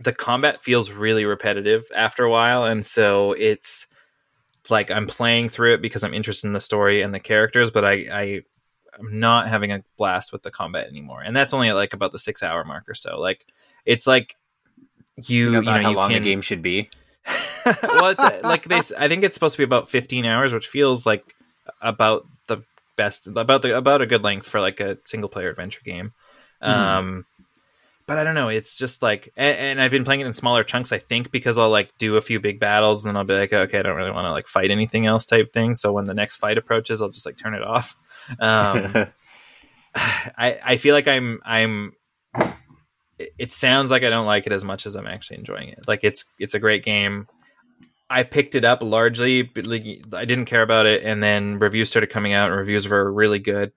the combat feels really repetitive after a while, and so it's like I'm playing through it because I'm interested in the story and the characters, but I, I I'm not having a blast with the combat anymore, and that's only at like about the six hour mark or so. Like it's like you you know, you know how you long can, a game should be. *laughs* well, it's uh, like they. I think it's supposed to be about 15 hours, which feels like about the best, about the about a good length for like a single player adventure game. Um, but I don't know. It's just like, and, and I've been playing it in smaller chunks. I think because I'll like do a few big battles, and then I'll be like, okay, I don't really want to like fight anything else type thing. So when the next fight approaches, I'll just like turn it off. Um, *laughs* *sighs* I I feel like I'm I'm. It- sounds like I don't like it as much as I'm actually enjoying it. Like it's it's a great game. I picked it up largely, but like, I didn't care about it, and then reviews started coming out, and reviews were really good.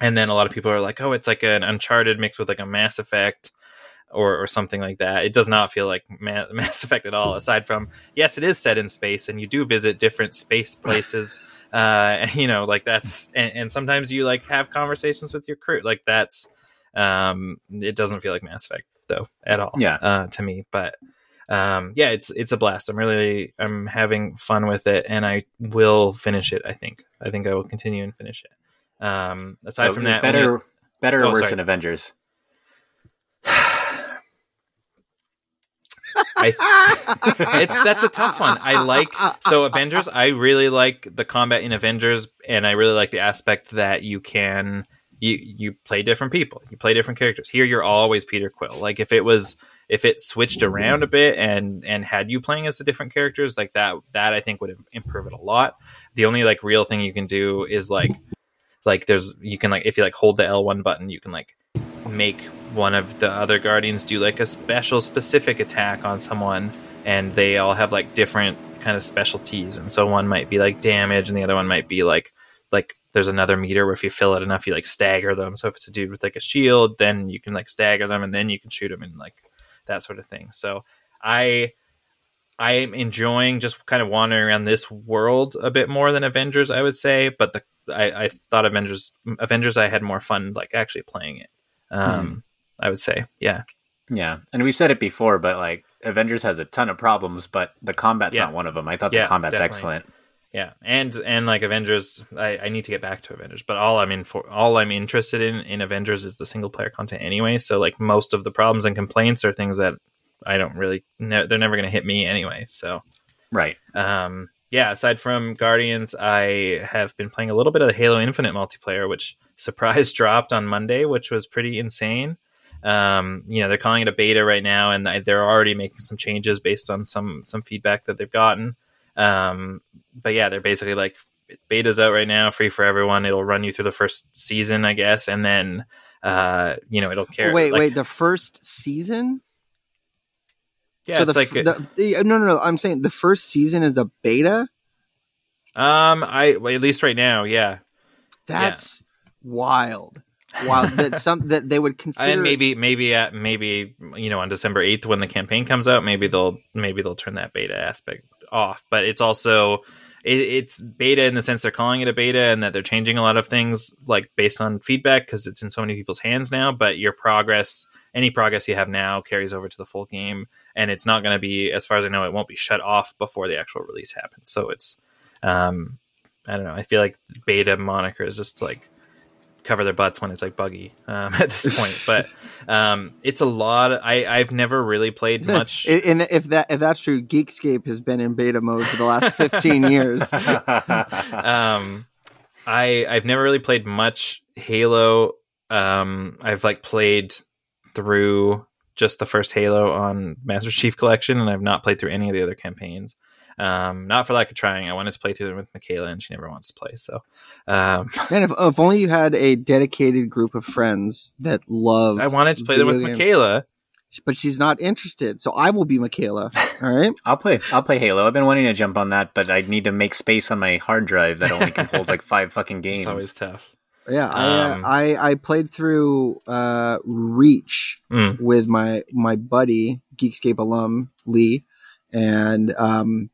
And then a lot of people are like, "Oh, it's like an Uncharted mixed with like a Mass Effect." or or something like that. It does not feel like Ma- *laughs* Mass Effect at all. Aside from yes, it is set in space, and you do visit different space places. *laughs* uh, *laughs* you know, like that's and, and sometimes you like have conversations with your crew. Like that's um, it doesn't feel like Mass Effect though at all. Yeah. uh, to me, but um, yeah, it's it's a blast. I'm really I'm having fun with it, and I will finish it. I think I think I will continue and finish it. Um, aside So from that, better, when better Oh, or worse sorry. than Avengers? *sighs* I, it's that's a tough one. I like so Avengers. I really like the combat in Avengers, and I really like the aspect that you can you you play different people, you play different characters. Here, you're always Peter Quill. Like if it was if it switched around a bit and and had you playing as the different characters like that, that I think would improve it a lot. The only like real thing you can do is like like there's you can like if you like hold the L1 button, you can like make one of the other guardians do like a special specific attack on someone and they all have like different kind of specialties and so one might be like damage and the other one might be like like there's another meter where if you fill it enough you like stagger them so if it's a dude with like a shield then you can like stagger them and then you can shoot them and like that sort of thing so i i am enjoying just kind of wandering around this world a bit more than avengers i would say but the i, I thought avengers avengers i had more fun like actually playing it um i would say yeah Yeah, and we've said it before, but like Avengers has a ton of problems, but the combat's Yeah. not one of them. I thought Yeah, the combat's definitely. excellent. Yeah and and like avengers I, I need to get back to avengers but all i'm in for all i'm interested in in avengers is the single player content anyway so like most of the problems and complaints are things that i don't really ne- they're never going to hit me anyway so. Right. um yeah aside from guardians i have been playing a little bit of the halo infinite multiplayer which *laughs* surprise dropped on monday which was pretty insane. Um you know they're calling it a beta right now and they're already making some changes based on some some feedback that they've gotten. Um but yeah they're basically like beta's out right now free for everyone it'll run you through the first season i guess and then uh you know it'll carry wait, like, wait. The first season. yeah so it's the, like the, the no, no, no. I'm saying the first season is a beta. um i well, at least right now yeah That's wild. Wild that *laughs* some that they would consider. and maybe maybe at maybe you know on December eighth when the campaign comes out, maybe they'll maybe they'll turn that beta aspect off. But it's also it, it's beta in the sense they're calling it a beta and that they're changing a lot of things like based on feedback because it's in so many people's hands now. But your progress, any progress you have now, carries over to the full game, and it's not going to be, as far as I know, it won't be shut off before the actual release happens. So it's um, I don't know. I feel like beta moniker is just like cover their butts when it's like buggy um, *laughs* at this point. But um, it's a lot. I I've never really played *laughs* much. And if that if that's true, Geekscape has been in beta mode for the last 15 years. *laughs* um, I I've never really played much Halo. Um, I've like played through just the first Halo on Master Chief Collection, and I've not played through any of the other campaigns. Um, not for lack of trying. I wanted to play through them with Michaela, and she never wants to play. So, um, *laughs* Man, if, if only you had a dedicated group of friends that love. I wanted to play them with games. Michaela. but she's not interested. So I will be Michaela. All right. *laughs* I'll play. I'll play Halo. I've been wanting to jump on that, but I need to make space on my hard drive that only can hold like *laughs* five fucking games. It's always tough. Yeah, I, uh, Um, I I played through uh, Reach Mm. with my my buddy Geekscape alum Lee, and um,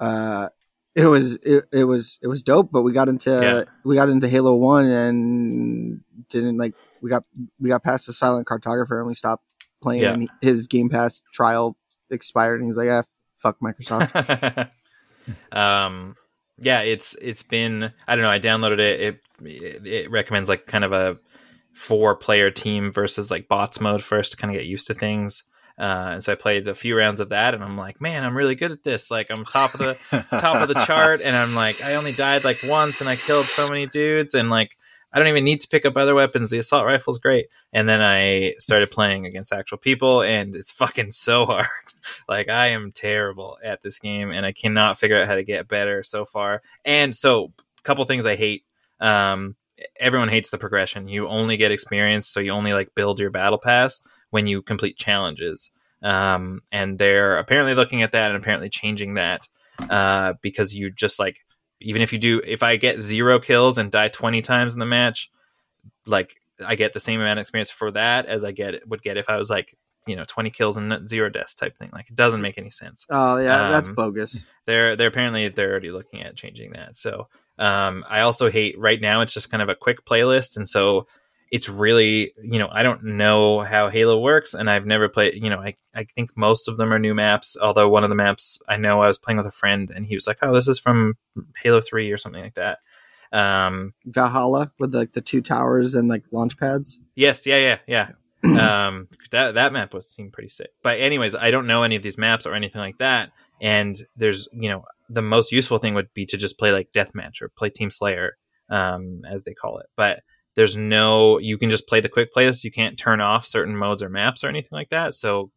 uh, it was it, it was it was dope. But we got into Yeah. we got into Halo One and didn't like we got we got past the Silent Cartographer and we stopped playing. Yeah. And his Game Pass trial expired, and he's like, "Ah, fuck Microsoft." *laughs* um yeah it's it's been i don't know i downloaded it it it, it recommends like kind of a four player team versus like bots mode first to kind of get used to things uh, and so I played a few rounds of that, and I'm like, man, I'm really good at this. Like, I'm top of the *laughs* top of the chart, and I'm like, I only died like once, and I killed so many dudes, and like, I don't even need to pick up other weapons. The assault rifle's great. And then I started playing against actual people, and it's fucking so *laughs* hard. like, I am terrible at this game, and I cannot figure out how to get better so far. And so, a couple things I hate. Um, everyone hates the progression. You only get experience, so you only like build your battle pass when you complete challenges. Um, and they're apparently looking at that and apparently changing that uh, because you just like even if you do if I get zero kills and die twenty times in the match, like I get the same amount of experience for that as I get would get if I was like you know 20 kills and zero deaths type thing. Like it doesn't make any sense. Oh yeah, that's Um, bogus. They're they're apparently they're already looking at changing that. So um, I also hate right now. It's just kind of a quick playlist, and so it's really you know I don't know how Halo works, and I've never played. You know, I I think most of them are new maps. Although one of the maps I know I was playing with a friend, and he was like, "Oh, this is from Halo Three or something like that." Um, Valhalla with like the two towers and like launch pads. Yes, yeah, yeah, yeah. *clears throat* um, that that map was seemed pretty sick. But anyways, I don't know any of these maps or anything like that. And there's, you know, the most useful thing would be to just play like deathmatch or play Team Slayer, um, as they call it. But there's no, you can just play the quick playlist. You can't turn off certain modes or maps or anything like that. So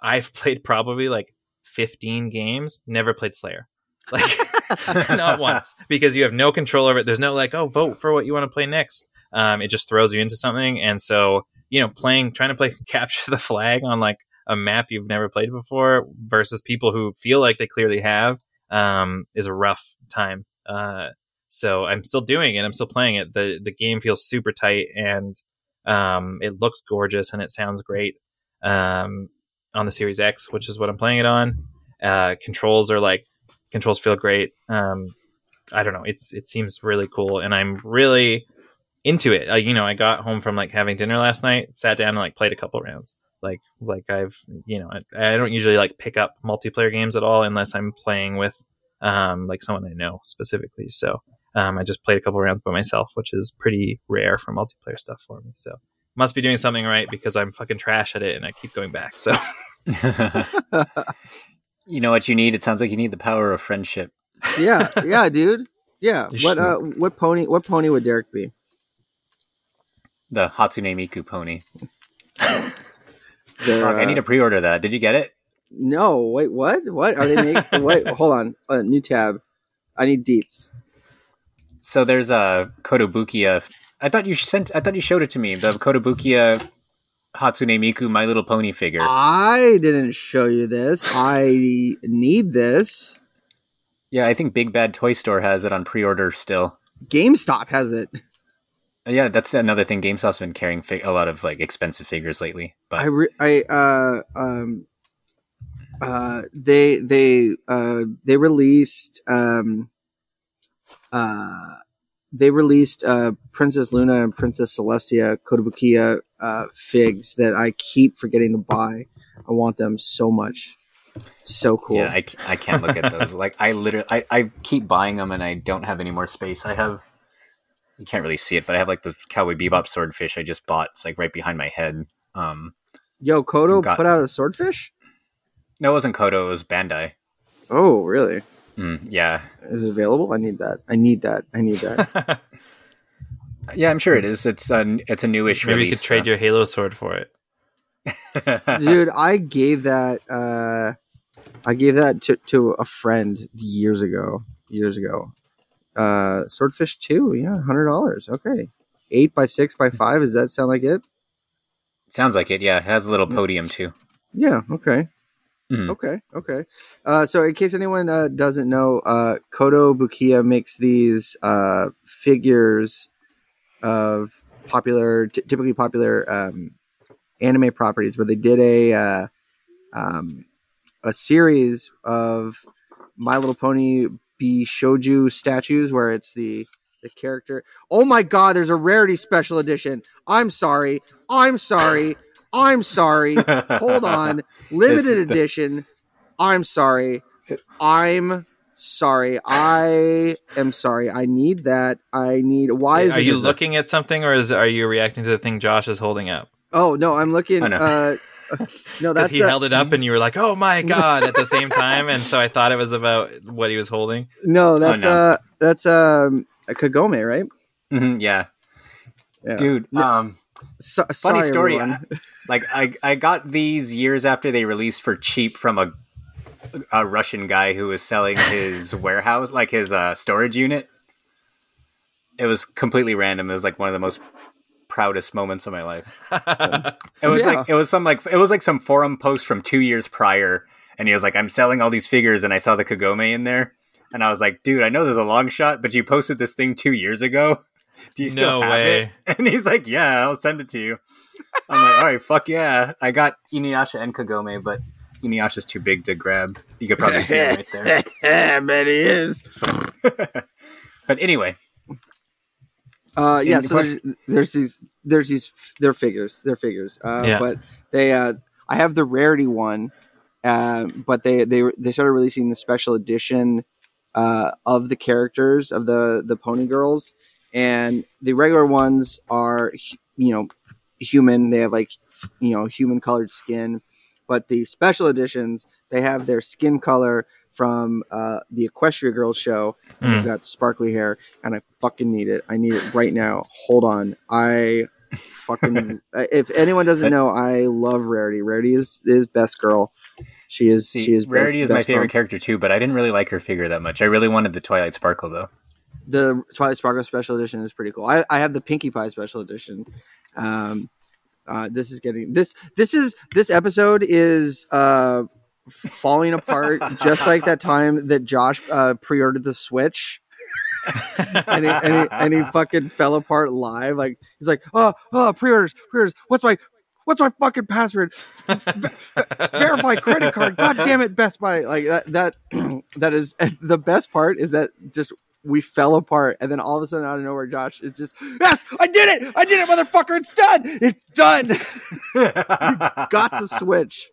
I've *laughs* played probably like 15 games, never played Slayer. *laughs* Like *laughs* not once because you have no control over it. There's no like, oh, vote for what you want to play next. Um, it just throws you into something. And so, you know, playing, trying to play capture the flag on like a map you've never played before versus people who feel like they clearly have, um, is a rough time. Uh, so I'm still doing it. I'm still playing it. The, the game feels super tight and, um, it looks gorgeous and it sounds great. Um, on the Series X, which is what I'm playing it on. Uh, controls are like, controls feel great. Um, I don't know. It's it seems really cool, and I'm really into it. Uh, you know, I got home from like having dinner last night, sat down and like played a couple rounds. Like like I've you know I, I don't usually like pick up multiplayer games at all unless I'm playing with um like someone I know specifically. So um, I just played a couple rounds by myself, which is pretty rare for multiplayer stuff for me. So must be doing something right because I'm fucking trash at it and I keep going back. So *laughs* *laughs* you know what you need? It sounds like you need the power of friendship. yeah, *laughs* yeah, dude. Yeah. What uh what pony what pony would Derek be? The Hatsune Miku pony. There, Fuck, I uh, need to pre-order that. Did you get it? No, wait, what? What are they making? wait, hold on. Uh, new tab. I need deets. So there's a Kotobukiya. I thought you sent. I thought you showed it to me. The Kotobukiya Hatsune Miku My Little Pony figure. I didn't show you this. I need this. yeah, I think Big Bad Toy Store has it on pre-order still. GameStop has it. Uh, Yeah, that's another thing. GameStop's been carrying fi- a lot of like expensive figures lately. But I re- I uh um uh they they uh they released um uh they released uh Princess Luna and Princess Celestia Kotobukiya uh figs that I keep forgetting to buy. I want them so much. So cool. yeah, I, I can't look at those. like I literally, I, I keep buying them and I don't have any more space. I have. You can't really see it, but I have like the Cowboy Bebop swordfish I just bought. It's like right behind my head. Um, Yo, Koto Got- put out a swordfish? no, it wasn't Koto. It was Bandai. Oh, really? Mm, yeah, Is it available? I need that. I need that. I need that. *laughs* yeah, I'm sure it is. It's a it's a newish maybe you could trade your Halo sword for it. *laughs* dude i gave that uh i gave that to, to a friend years ago years ago uh swordfish 2 yeah hundred dollars okay eight by six by five does that sound like it Sounds like it. Yeah, it has a little podium too. yeah okay Mhm. okay okay. Uh so in case anyone uh doesn't know uh Koto makes these uh figures of popular t- typically popular um anime properties but they did a uh um a series of my little pony Bishoujo statues where it's the the character. Oh my god there's a rarity special edition. I'm sorry. I'm sorry i'm sorry hold on *laughs* limited the- edition i'm sorry i'm sorry i am sorry i need that i need why is are you just- looking at something or is are you reacting to the thing Josh is holding up? oh no i'm looking Oh, *laughs* *laughs* no. uh no Because that's he a- held it up and you were like, "Oh my god!" at the same time, and so I thought it was about what he was holding. no that's no. uh that's um a kagome right Mhm, yeah. yeah. dude. Um, So, funny sorry, story. everyone. Like I, I got these years after they released for cheap from a a Russian guy who was selling his *laughs* warehouse, like his uh, storage unit. It was completely random. It was like one of the most proudest moments of my life. *laughs* It was Yeah. like it was some like it was like some forum post from two years prior, and he was like, "I'm selling all these figures," and I saw the Kagome in there, and I was like, "Dude, I know there's a long shot, but you posted this thing two years ago. Do you still No have way. it? *laughs* And he's like, "Yeah, I'll send it to you." I'm like, "All right, fuck yeah." I got Inuyasha and Kagome, but Inuyasha's too big to grab. You could probably see it right there. *laughs* man, he is. *laughs* But anyway, Uh, yeah, so there's, there's these, there's these, they're figures, they're figures. Uh, Yeah. But they, uh, I have the rarity one, uh, but they, they, they started releasing the special edition, uh, of the characters of the the pony girls, and the regular ones are, you know, human. They have like, you know, human colored skin, but the special editions they have their skin color from uh, the Equestria Girls show. And They've Mm. got sparkly hair, and I fucking need it. I need it right now. Hold on, I fucking. *laughs* if anyone doesn't know, I love Rarity. Rarity is is best girl. She is. see, she is. Rarity is my favorite girl. character too, but I didn't really like her figure that much. I really wanted the Twilight Sparkle though. The Twilight Sparkle special edition is pretty cool. I, I have the Pinkie Pie special edition. Um, uh, this is getting this. This is this episode is uh falling apart, *laughs* just like that time that Josh uh, pre-ordered the Switch. *laughs* and he, and, he, and he fucking fell apart live. Like he's like, oh, oh, pre-orders, pre-orders. What's my, what's my fucking password? Verify credit card. God damn it, Best Buy. Like that. That *clears throat* that is the best part. Is that just we fell apart, and then all of a sudden, out of nowhere, Josh is just, yes, I did it, I did it, motherfucker. It's done. It's done. *laughs* Got the Switch.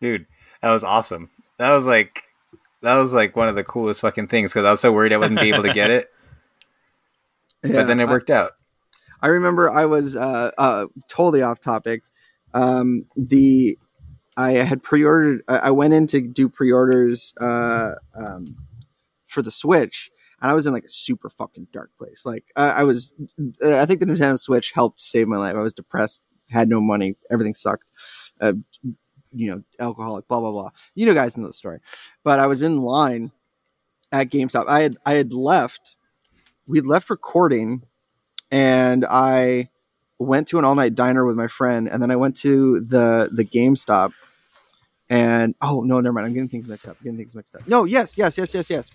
Dude, that was awesome. That was like that was like one of the coolest fucking things because I was so worried I wouldn't be able to get it, *laughs* Yeah, but then it I- worked out. I remember I was uh, uh, totally off topic. Um, the I had pre-ordered. I I went in to do pre-orders uh, um, for the Switch, and I was in like a super fucking dark place. Like I, I was. uh, I think the Nintendo Switch helped save my life. I was depressed, had no money, everything sucked. Uh, you know, alcoholic, blah blah blah. You know, guys know the story. But I was in line at GameStop. I had I had left. We'd left recording and I went to an all night diner with my friend, and then I went to the the GameStop. And oh no, never mind. I'm getting things mixed up. getting things mixed up. No, yes, yes, yes, yes, yes.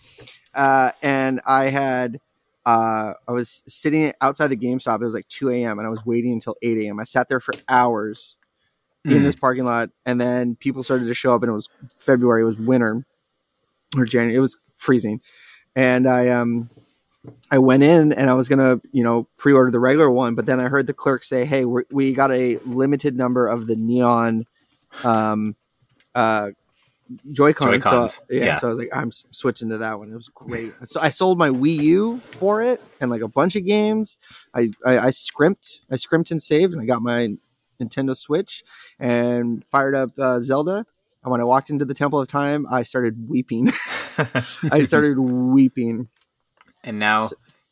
Uh, and I had uh, I was sitting outside the GameStop. It was like 2 a.m. and I was waiting until 8 a.m. I sat there for hours in Mm. this parking lot, and then people started to show up, and it was February. It was winter or January. It was freezing, and I um I went in and I was gonna, you know, pre-order the regular one, but then I heard the clerk say, "Hey, we're, we got a limited number of the neon, um, uh, Joy-Cons." Joy-Cons, So, yeah, yeah. so I was like, "I'm switching to that one." It was great. So I sold my Wii U for it and like a bunch of games. I I, I scrimped, I scrimped and saved, and I got my Nintendo Switch and fired up uh, Zelda. And when I walked into the Temple of Time, I started weeping. *laughs* I *laughs* started weeping. And now,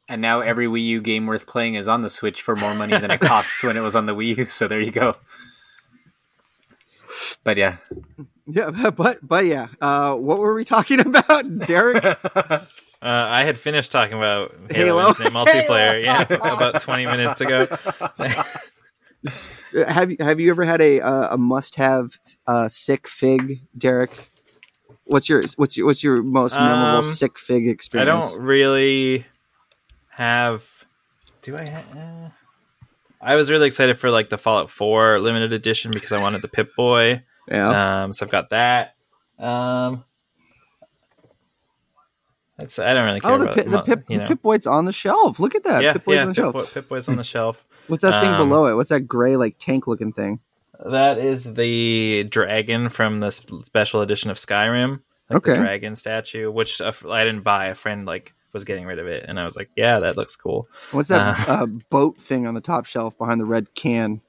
and now every Wii U game worth playing is on the Switch for more money than it *laughs* costs when it was on the Wii U. So there you go. But yeah, Yeah, *laughs* but but yeah, uh, what were we talking *laughs* about, Derek? *laughs* Uh, I had finished talking about Halo. Halo, multiplayer, Halo. yeah, about twenty minutes ago. have you have you ever had a uh, a must have uh, sick fig, Derek? What's your what's your what's your most memorable Um, sick fig experience? I don't really have. Do I? Ha- uh, I was really excited for like the Fallout Four limited edition because I wanted the Pip Boy. Yeah, Um, so I've got that. Um, that's I don't really care oh, the about Pip, the Pip, you the. Pip Boy's on the shelf. Look at that. yeah, Pip Boy's yeah, on the Pip, shelf. Boy, Pip Boy's on the shelf. *laughs* What's that thing Um, below it? What's that gray like tank looking thing? That is the dragon from the special edition of Skyrim. Like Okay. the dragon statue, which f- I didn't buy. A friend like was getting rid of it, and I was like, "Yeah, that looks cool." What's that Uh. uh, boat thing on the top shelf behind the red can?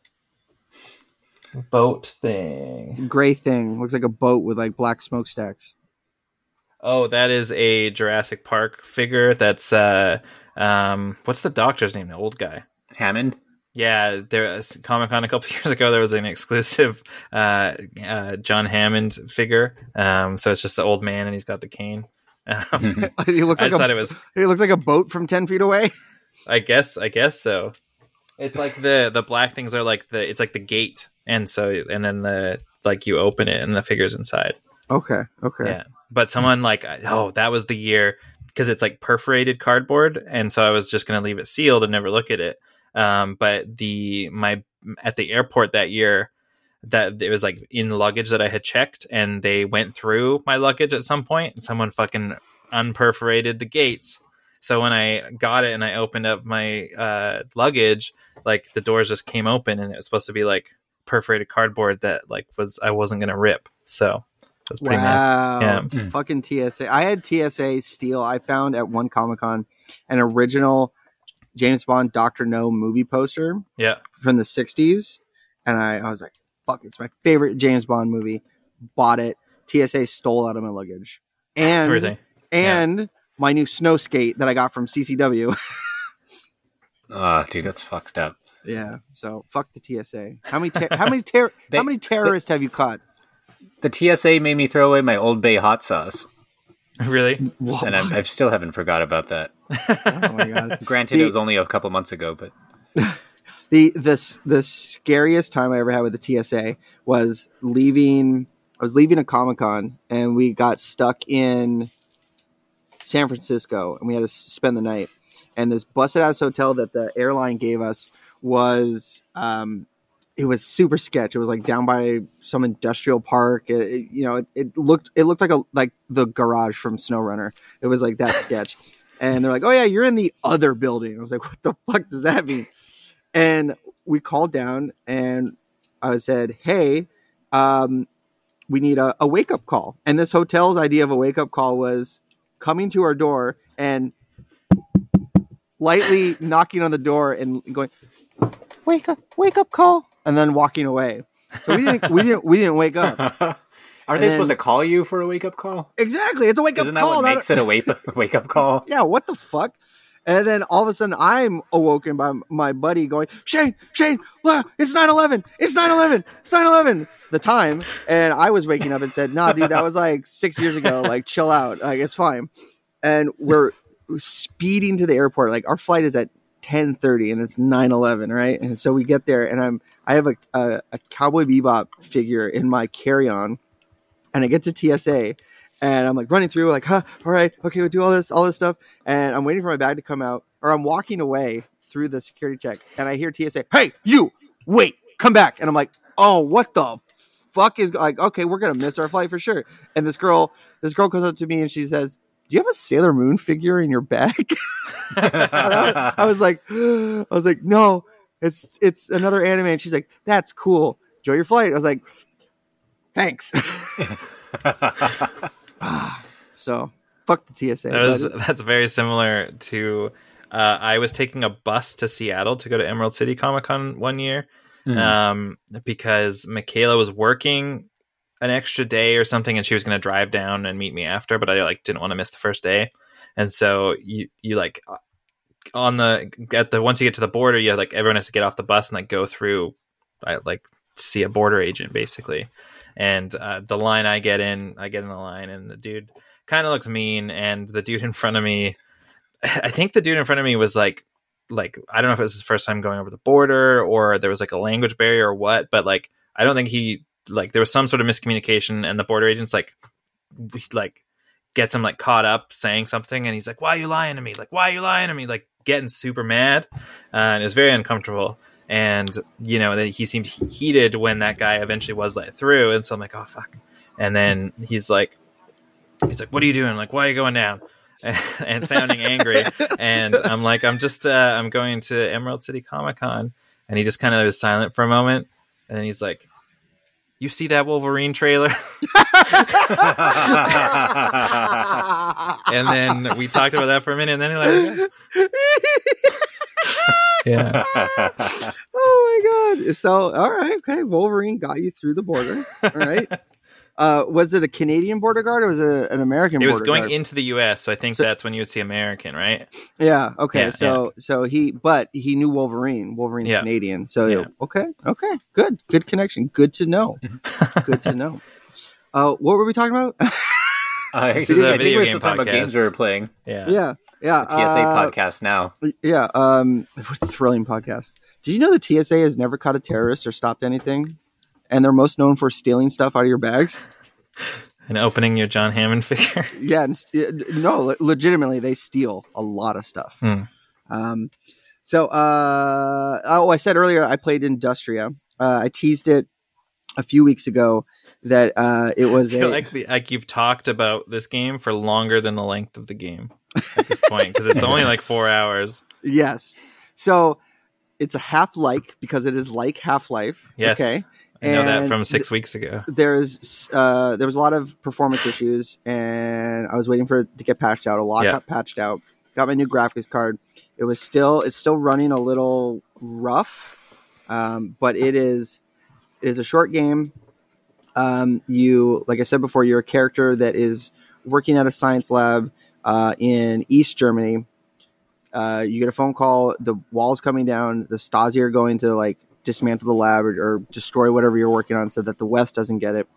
Boat thing. It's a gray thing. Looks like a boat with like black smokestacks. Oh, that is a Jurassic Park figure. That's uh, um, what's the doctor's name? The old guy. Hammond. Yeah, there was Comic Con a couple *laughs* years ago. There was an exclusive uh, uh, John Hammond figure. Um, so it's just the old man, and he's got the cane. Um, *laughs* he looks I like thought it was. he looks like a boat from ten feet away. I guess. I guess so. It's like the the black things are like the it's like the gate, and so and then the like you open it and the figures inside. Okay, okay. Yeah. But someone like oh that was the year because it's like perforated cardboard, and so I was just gonna leave it sealed and never look at it. Um, but the my at the airport that year, that it was like in luggage that I had checked, and they went through my luggage at some point, and someone fucking unperforated the gates. So when I got it and I opened up my uh, luggage, like the doors just came open, and it was supposed to be like perforated cardboard that like was I wasn't gonna rip. So that's pretty mad. Yeah. Mm. Fucking TSA. I had TSA steal. I found at one Comic Con an original James Bond Doctor No movie poster Yeah. from the 60s. And I, I was like, fuck, it's my favorite James Bond movie. Bought it. TSA stole out of my luggage. And Everything. and my new snow skate that I got from CCW. Oh, *laughs* ah, dude, that's fucked up. yeah. So fuck the TSA. How many ter- how many ter- *laughs* They- how many terrorists have you caught? The TSA made me throw away my Old Bay hot sauce, *laughs* Really? and I, I still haven't forgot about that. oh my god. Granted, The- it was only a couple months ago, but the the the scariest time I ever had with the TSA was leaving. I was leaving a Comic Con and we got stuck in San Francisco and we had to spend the night. And this busted ass hotel that the airline gave us was um, it was super sketch. It was like down by some industrial park. It, it- you know, it, it looked it looked like a like the garage from SnowRunner. It was like that sketch. And they're like, "Oh yeah, you're in the other building." I was like, "What the fuck does that mean?" And we called down and I said, "Hey, um, we need a, a wake up call." And this hotel's idea of a wake up call was coming to our door and lightly knocking on the door and going, "Wake up, wake up call," and then walking away. So we didn't, we didn't, we didn't wake up. *laughs* are they then- supposed to call you for a wake up call? Exactly, it's a wake up Isn't that call. what makes it a wake *laughs* wake up call? yeah, what the fuck? And then all of a sudden, I'm awoken by my buddy going, Shane, Shane, look, it's 9 11. It's 9 11. It's 9 11. The time. And I was waking up and said, Nah, dude, that was like six years ago. Like, chill out. Like, it's fine. And we're speeding to the airport. Like, our flight is at 10:30 and it's 9:11, right? And so we get there and I'm I have a, a, a Cowboy Bebop figure in my carry-on and I get to TSA and I'm like running through like, huh, all right, okay, we'll do all this, all this stuff. And I'm waiting for my bag to come out, or I'm walking away through the security check, and I hear TSA, hey, you, wait, come back. And I'm like, oh, what the fuck is like, okay, we're gonna miss our flight for sure. And this girl, this girl comes up to me and she says, Do you have a Sailor Moon figure in your bag? *laughs* I, I was like, *gasps* I was like, no, it's it's another anime. And she's like, that's cool. Enjoy your flight. I was like, thanks. *laughs* *laughs* *sighs* so fuck the TSA. That was that's very similar to. Uh, I was taking a bus to Seattle to go to Emerald City Comic Con one year, Hmm. um, because Michaela was working an extra day or something, and she was going to drive down and meet me after. But I like didn't want to miss the first day, and so you you like uh, on the at the once you get to the border, you have, like everyone has to get off the bus and like go through, I like see a border agent basically, and uh, the line I get in, I get in the line, and the dude kind of looks mean, and the dude in front of me, I think the dude in front of me was like like I don't know if it was his first time going over the border or there was like a language barrier or what, but like I don't think he like there was some sort of miscommunication and the border agent's like like gets him like caught up saying something and he's like why are you lying to me? Like why are you lying to me? Like getting super mad uh, and it was very uncomfortable and you know that he seemed heated when that guy eventually was let through. And so i'm like oh fuck. And then he's like he's like what are you doing? I'm like why are you going down? *laughs* And sounding angry. *laughs* And i'm like i'm just uh, i'm going to emerald city comic con and he just kind of was silent for a moment. And then he's like you see that wolverine trailer? *laughs* And then we talked about that for a minute. And then he like yeah *laughs* oh my god! So all right, okay, Wolverine got you through the border. All right. *laughs* uh, was it a Canadian border guard or was it an American? it was going guard? into the us so i think So- that's when you would see american right Yeah. Okay. Yeah, so so he, but he knew Wolverine. Wolverine's Yeah. Canadian. So Yeah. okay. Okay. Good. Good connection. Good to know. *laughs* Good to know. Uh, what were we talking about? Uh, This is a I think video we're game still talking about games we were playing. yeah yeah. Yeah. TSA uh, podcast now. Yeah. Um, thrilling podcast. Did you know the TSA has never caught a terrorist or stopped anything? And they're most known for stealing stuff out of your bags. *laughs* And opening your John Hammond figure. *laughs* yeah, and st- no, le- legitimately, they steal a lot of stuff. Hmm. Um, so, uh, oh, I said earlier I played Industria. Uh, I teased it a few weeks ago that uh, it was I feel a like the, like you've talked about this game for longer than the length of the game at this point because it's only like four hours. yes. So it's a half like because it is like Half Life. Yes, Okay. I know that from six weeks ago. there's uh, there was a lot of performance issues, and I was waiting for it to get patched out. A lot Yeah. got patched out. Got my new graphics card. It was still it's still running a little rough, um, but it is it is a short game. Um, you like I said before, you're a character that is working at a science lab uh, in East Germany. Uh, you get a phone call. The walls coming down. The Stasi are going to like dismantle the lab or, or destroy whatever you're working on, so that the West doesn't get it.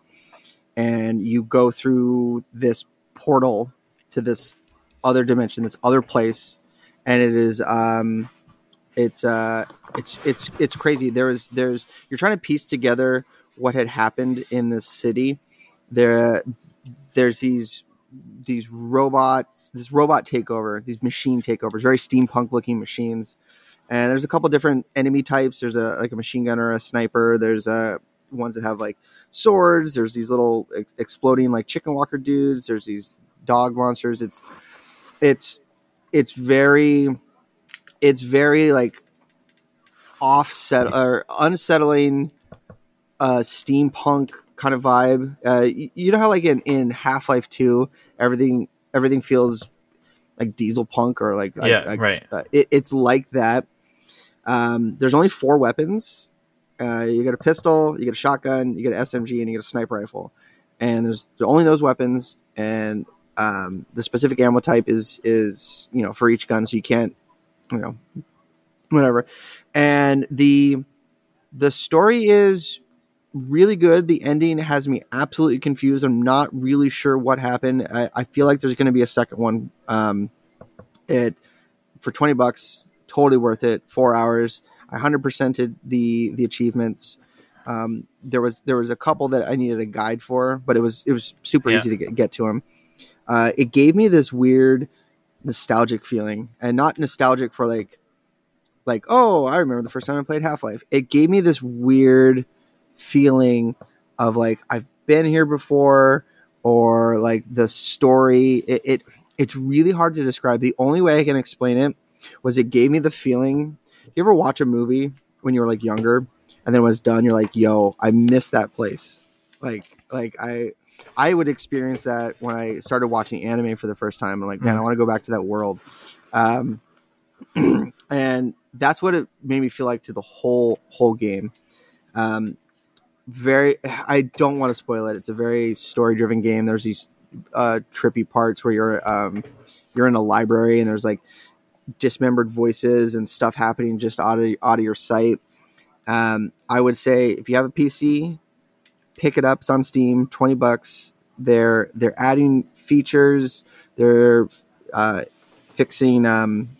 And you go through this portal to this other dimension, this other place, and it is um, it's uh, it's it's it's crazy. There is there's you're trying to piece together what had happened in this city. There, there's these these robots, this robot takeover, these machine takeovers, very steampunk looking machines. And there's a couple different enemy types. There's a like a machine gunner, a sniper. There's uh ones that have like swords. There's these little ex- exploding like chicken walker dudes. There's these dog monsters. It's it's it's very it's very like offset or unsettling uh steampunk kind of vibe. Uh, you know how like in, in Half Life Two, everything everything feels like diesel punk or like, Yeah, like, right. Uh, it, it's like that. Um, there's only four weapons. Uh, you get a pistol, you get a shotgun, you get an SMG, and you get a sniper rifle. And there's there are only those weapons, and um, the specific ammo type is is you know for each gun, so you can't you know whatever. And the the story is really good. The ending has me absolutely confused. I'm not really sure what happened. I, I feel like there's going to be a second one. Um, it for twenty bucks, totally worth it. Four hours. I hundred percented the the achievements. Um, there was there was a couple that I needed a guide for, but it was it was super Yeah. easy to get, get to them. Uh, it gave me this weird nostalgic feeling, and not nostalgic for like like oh I remember the first time I played Half Life. It gave me this weird feeling of like I've been here before or like the story it, it it's really hard to describe. The only way I can explain it was it gave me the feeling you ever watch a movie when you were like younger and then when it's done you're like yo I miss that place. Like like I I would experience that when I started watching anime for the first time. I'm like man I want to go back to that world. Um *clears throat* and that's what it made me feel like through the whole whole game. Um very i don't want to spoil it. It's a very story driven game. There's these uh trippy parts where you're um you're in a library and there's like dismembered voices and stuff happening just out of out of your sight. Um i would say if you have a pc pick it up. It's on steam 20 bucks. They're they're adding features. They're uh fixing um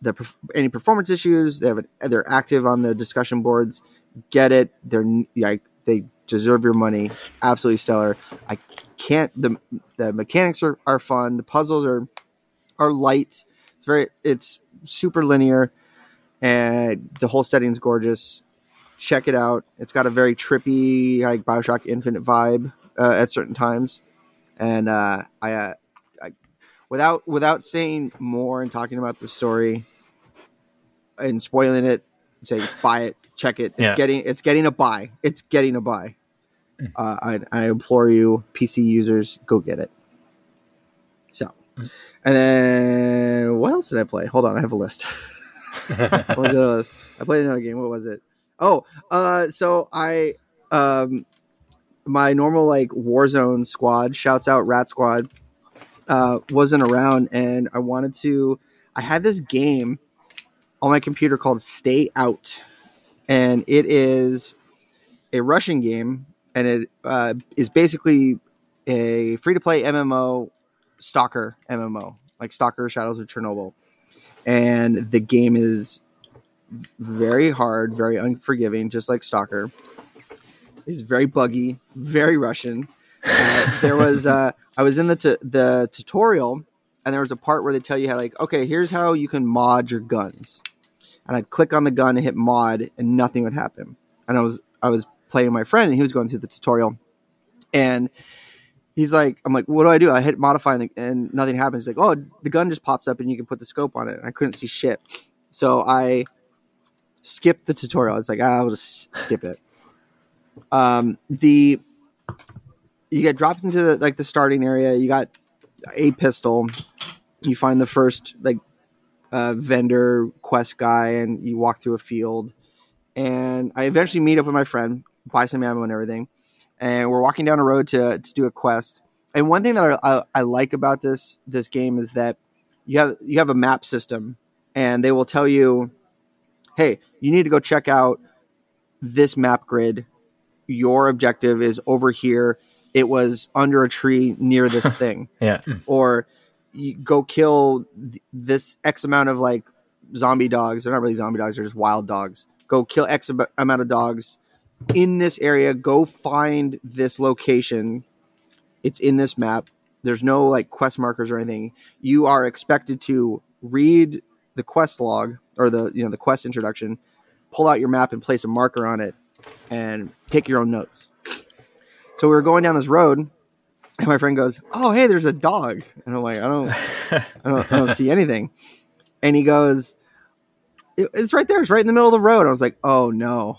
the any performance issues. They have it, they're active on the discussion boards get it. They're like they deserve your money. Absolutely stellar. I can't. the The mechanics are, are fun. The puzzles are are light. It's very. It's super linear, and the whole setting's gorgeous. Check it out. It's got a very trippy, like Bioshock Infinite vibe uh, at certain times, and uh, I, uh, I, without without saying more and talking about the story and spoiling it, say buy it, check it. It's Yeah. getting it's getting a buy. It's getting a buy. Uh, I, I implore you, PC users, go get it. So, and then what else did I play? Hold on, I have a list. *laughs* what was the list? I played another game. What was it? Oh, uh, so I um, my normal like Warzone squad shouts out Rat Squad uh, wasn't around, and I wanted to. I had this game on my computer called Stay Out, and it is a Russian game, and it uh, is basically a free to play MMO, Stalker MMO, like Stalker Shadows of Chernobyl, and the game is very hard, very unforgiving, just like Stalker. It's very buggy, very Russian. Uh, there was uh, I was in the t- the tutorial, and there was a part where they tell you how like, okay, here's how you can mod your guns, and I'd click on the gun and hit mod, and nothing would happen. And I was I was playing with my friend, and he was going through the tutorial, and he's like, I'm like, what do I do? I hit modify, and, and nothing happens. He's like, oh, the gun just pops up, and you can put the scope on it. And I couldn't see shit, so I skipped the tutorial. I was like, I'll just skip it. Um, the you get dropped into the, like the starting area. You got a pistol. You find the first like uh, vendor quest guy, and you walk through a field. And I eventually meet up with my friend, buy some ammo and everything. And we're walking down a road to to do a quest. And one thing that I, I, I like about this this game is that you have you have a map system, and they will tell you, "Hey, you need to go check out this map grid. Your objective is over here it was under a tree near this *laughs* thing Yeah. or you go kill th- this x amount of like zombie dogs. They're not really zombie dogs they're just wild dogs. Go kill x amount of dogs in this area. Go find this location. It's in this map. There's no like quest markers or anything. You are expected to read the quest log or the you know the quest introduction pull out your map and place a marker on it and take your own notes. So we were going down this road, and my friend goes, "Oh, hey, there's a dog," and I'm like, "I don't, I don't, I don't see *laughs* anything." And he goes, "It- "It's right there. It's right in the middle of the road." I was like, "Oh no,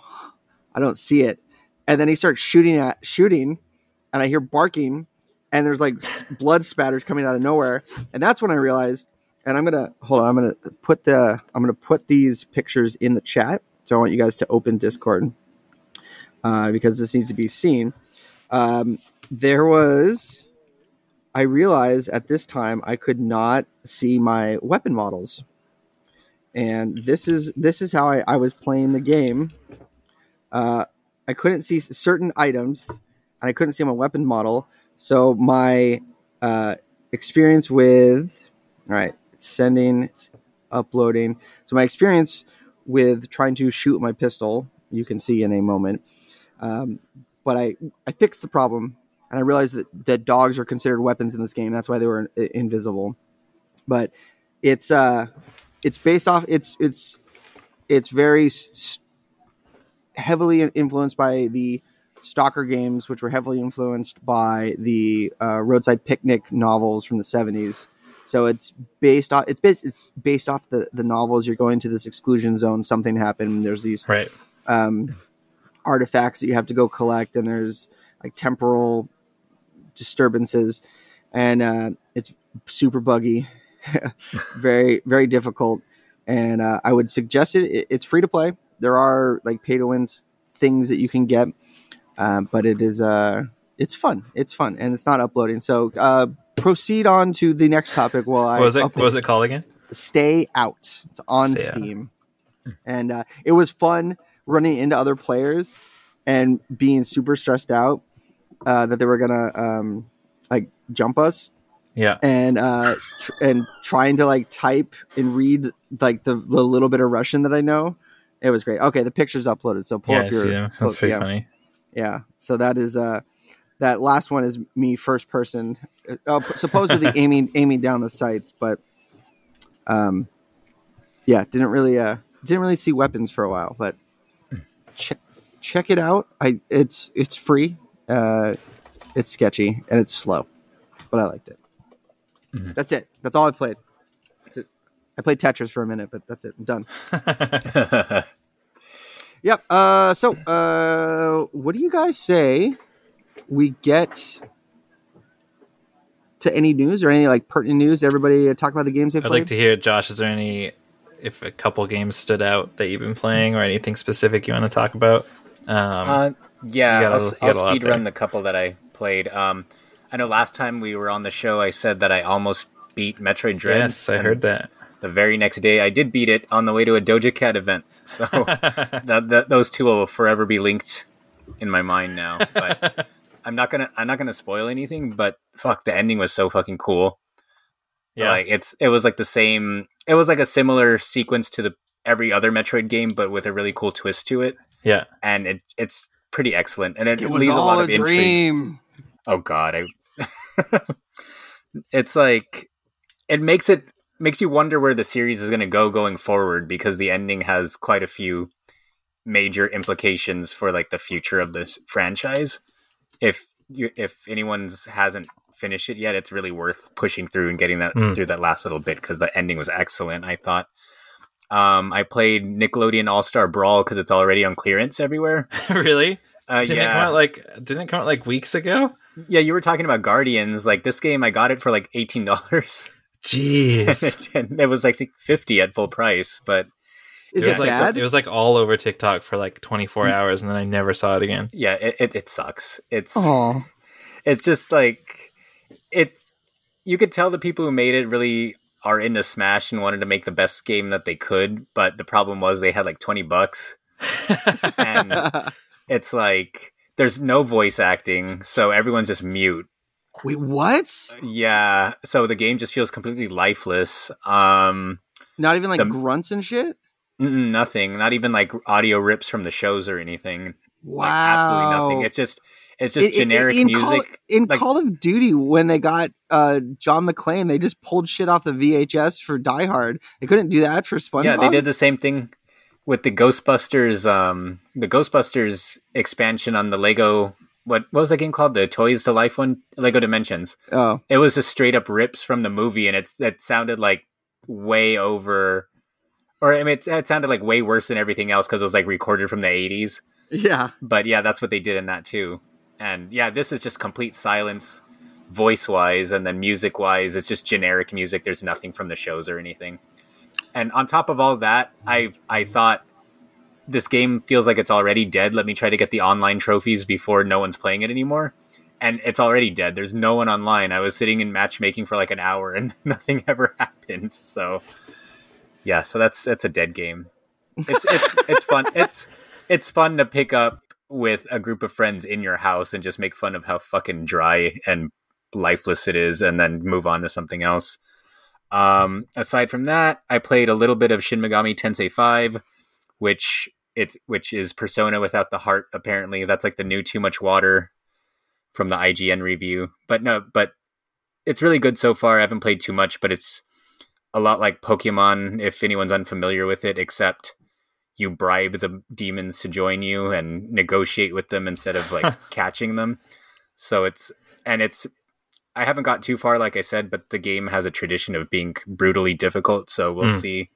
I don't see it." And then he starts shooting at shooting, and I hear barking, and there's like blood spatters coming out of nowhere, and that's when I realized. And I'm gonna hold on. I'm gonna put the I'm gonna put these pictures in the chat. So I want you guys to open Discord uh, because this needs to be seen um, there was i realized at this time i could not see my weapon models. And this is this is how i, I was playing the game. Uh, i couldn't see certain items and i couldn't see my weapon model. So my uh, experience with all right it's sending it's uploading. So my experience with trying to shoot my pistol you can see in a moment um, but I I fixed the problem and I realized that that dogs are considered weapons in this game. That's why they were i- invisible. But it's uh it's based off it's it's it's very s- heavily influenced by the Stalker games, which were heavily influenced by the uh, roadside picnic novels from the seventies. So it's based off it's based it's based off the the novels. You're going to this exclusion zone. Something happened. There's these Right. um, artifacts that you have to go collect, and there's like temporal disturbances, and uh, it's super buggy, *laughs* very very difficult. And uh, I would suggest it. it- It's free to play. There are like pay to wins things that you can get, um, but it is uh, it's fun. It's fun, and it's not uploading. So uh, proceed on to the next topic. While I What was it? upload- What was it called again? Stay Out. It's on Stay Out. Steam, and uh, it was fun running into other players and being super stressed out uh, that they were gonna um, like jump us Yeah. and uh, tr- and trying to like type and read like the, the little bit of Russian that I know. It was great. Okay, the picture's uploaded, so pull Yeah, up your. see them. pull- pretty yeah, funny. Yeah, so that is uh, that last one is me first person, uh, supposedly *laughs* aiming aiming down the sights, but um, yeah, didn't really uh didn't really see weapons for a while, but check check it out. I it's it's free. Uh, it's sketchy and it's slow, but I liked it. Mhm. That's it. That's all I played. That's it. I played Tetris for a minute, but that's it. I'm done. *laughs* Yep. Uh, so, uh, what do you guys say we get to any news or any like pertinent news? Everybody uh, talk about the games they I'd played. like to hear, Josh, is there any, if a couple games stood out that you've been playing or anything specific you want to talk about? Um, Uh, yeah, You got a- I'll, you got a I'll speed run the couple that I played. Um, I know last time we were on the show, I said that I almost beat Metroid Dread. yes, I heard that. The very next day, I did beat it on the way to a Doja Cat event. So *laughs* that, that, those two will forever be linked in my mind now. But *laughs* I'm not gonna I'm not gonna spoil anything. But fuck, the ending was so fucking cool. yeah. Like it's it was like the same. It was like a similar sequence to the every other Metroid game, but with a really cool twist to it. yeah. And it it's pretty excellent, and it, it was leaves a all lot a of intrigue. dream. oh god, I *laughs* it's like it makes it makes you wonder where the series is going to go going forward because the ending has quite a few major implications for like the future of this franchise. If you if anyone's hasn't finished it yet, it's really worth pushing through and getting that Mm. through that last little bit because the ending was excellent. I thought. Um, I played Nickelodeon All Star Brawl because it's already on clearance everywhere. *laughs* really? Uh, Didn't yeah, it come out like didn't it come out like weeks ago? yeah. You were talking about Guardians. Like this game, I got it for like eighteen dollars, *laughs* Jeez. and it was like I think fifty at full price. But Is it it, was like bad? it was like all over TikTok for like 24 Mm. hours and then I never saw it again. yeah, it, it, it sucks. It's Oh, it's just like it you could tell the people who made it really are into smash and wanted to make the best game that they could but the problem was they had like 20 bucks. And *laughs* it's like there's no voice acting so everyone's just mute. Wait, what? yeah so the game just feels completely lifeless um Not even like The- grunts and shit. nothing. Not even like audio rips from the shows or anything. Wow, like absolutely nothing. It's just it's just It- it- generic in music Call, in like- Call of Duty, when they got uh, John McClane, they just pulled shit off the VHS for Die Hard. They couldn't do that for SpongeBob. Yeah, they did the same thing with the Ghostbusters, um, the Ghostbusters expansion on the Lego. What, what was that game called? The Toys to Life one, Lego Dimensions. Oh, It was just straight up rips from the movie, and it's it sounded like way over, or I mean, it, it sounded like way worse than everything else because it was like recorded from the eighties. yeah. But yeah, that's what they did in that too. And yeah, this is just complete silence, voice wise, and then music wise, it's just generic music. There's nothing from the shows or anything. And on top of all that, I I thought this game feels like it's already dead. Let me try to get the online trophies before no one's playing it anymore. And it's already dead. There's no one online. I was sitting in matchmaking for like an hour and *laughs* nothing ever happened. So yeah, so that's that's a dead game. It's it's it's fun. It's it's fun to pick up with a group of friends in your house and just make fun of how fucking dry and lifeless it is and then move on to something else. Um, aside from that, I played a little bit of Shin Megami Tensei 5, which it which is Persona without the heart apparently. That's like the new Too Much Water from the IGN review. But no, but it's really good so far. I haven't played too much, but it's a lot like Pokemon if anyone's unfamiliar with it except you bribe the demons to join you and negotiate with them instead of like *laughs* catching them. So it's and it's I haven't got too far like I said, but the game has a tradition of being brutally difficult, so we'll Mm. see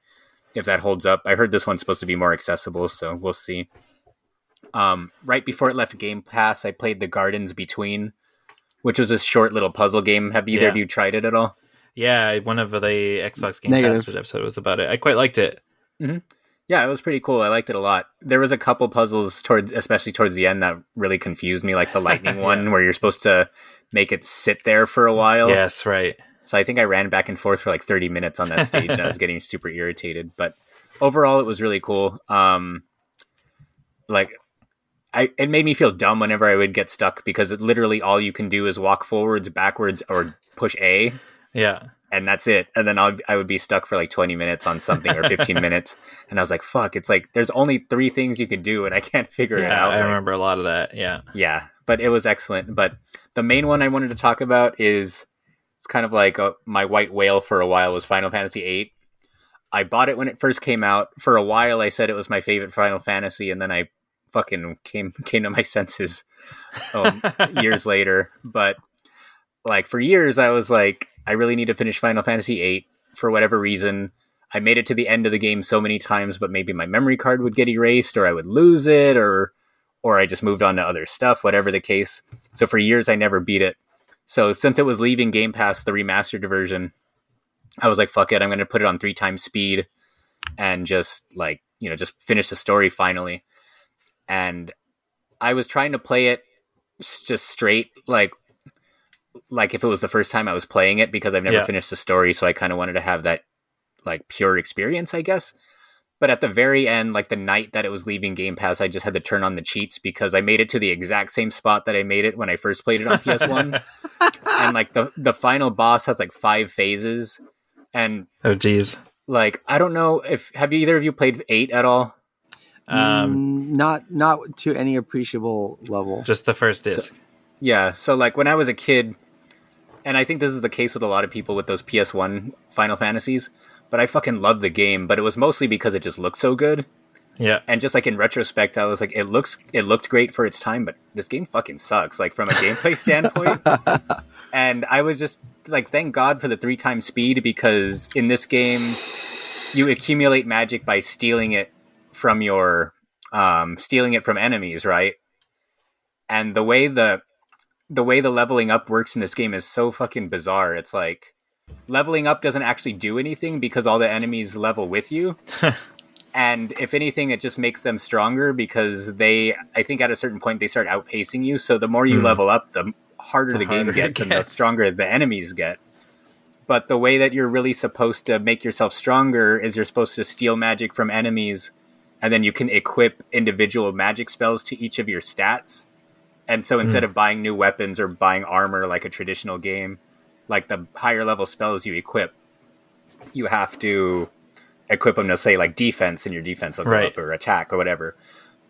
if that holds up. I heard this one's supposed to be more accessible, so we'll see. Um, right before it left Game Pass, I played The Gardens Between, which was a short little puzzle game. Have either of you tried it at all? Yeah, one of the Xbox Game Negative. Pass episode was about it. I quite liked it. Yeah, it was pretty cool. I liked it a lot. There was a couple puzzles towards, especially towards the end, that really confused me, like the lightning *laughs* one, where you're supposed to make it sit there for a while. Yes, right. So I think I ran back and forth for like 30 minutes on that stage, and I was *laughs* getting super irritated. But overall, it was really cool. Um, like, I it made me feel dumb whenever I would get stuck because it literally all you can do is walk forwards, backwards, or push A Yeah. And that's it. And then I'll, I would be stuck for like 20 minutes on something or 15 *laughs* minutes. And I was like, fuck, it's like there's only three things you could do and I can't figure it out. I Like, remember a lot of that. Yeah. Yeah, but it was excellent. But the main one I wanted to talk about is it's kind of like uh my white whale for a while was Final Fantasy VIII. I bought it when it first came out. For a while, I said it was my favorite Final Fantasy, and then I fucking came *laughs* came to my senses um, *laughs* years later. But like for years, I was like, I really need to finish Final Fantasy VIII for whatever reason. I made it to the end of the game so many times, but maybe my memory card would get erased, or I would lose it, or or I just moved on to other stuff, whatever the case. So for years, I never beat it. So since it was leaving Game Pass, the remastered version, I was like, fuck it, I'm going to put it on three times speed and just like, you know, just finish the story finally. And I was trying to play it just straight, like, like if it was the first time I was playing it because I've never Yeah. finished the story. So I kind of wanted to have that like pure experience, I guess. But at the very end, like the night that it was leaving Game Pass, I just had to turn on the cheats because I made it to the exact same spot that I made it when I first played it on PS1. *laughs* and like the the final boss has like five phases. And Oh, geez. like I don't know if have you either of you played eight at all? Um, Mm, not not to any appreciable level. just the first disc. Yeah, so like when I was a kid, and I think this is the case with a lot of people with those PS1 Final Fantasies, but I fucking love the game, but it was mostly because it just looked so good. Yeah. And just like in retrospect, I was like, it looks, it looked great for its time, but this game fucking sucks, like from a gameplay *laughs* standpoint. And I was just like, thank God for the three times speed because in this game, you accumulate magic by stealing it from your, um, stealing it from enemies, right? And the way the the way the leveling up works in this game is so fucking bizarre. It's like leveling up doesn't actually do anything because all the enemies level with you. *laughs* and if anything, it just makes them stronger because they, I think at a certain point, they start outpacing you. So the more you Hmm. level up, the harder the, The game harder it gets and the stronger the enemies get. But the way that you're really supposed to make yourself stronger is you're supposed to steal magic from enemies and then you can equip individual magic spells to each of your stats. And so instead hmm. of buying new weapons or buying armor like a traditional game, like the higher level spells you equip, you have to equip them to say like defense, and your defense will go Right. up or attack or whatever.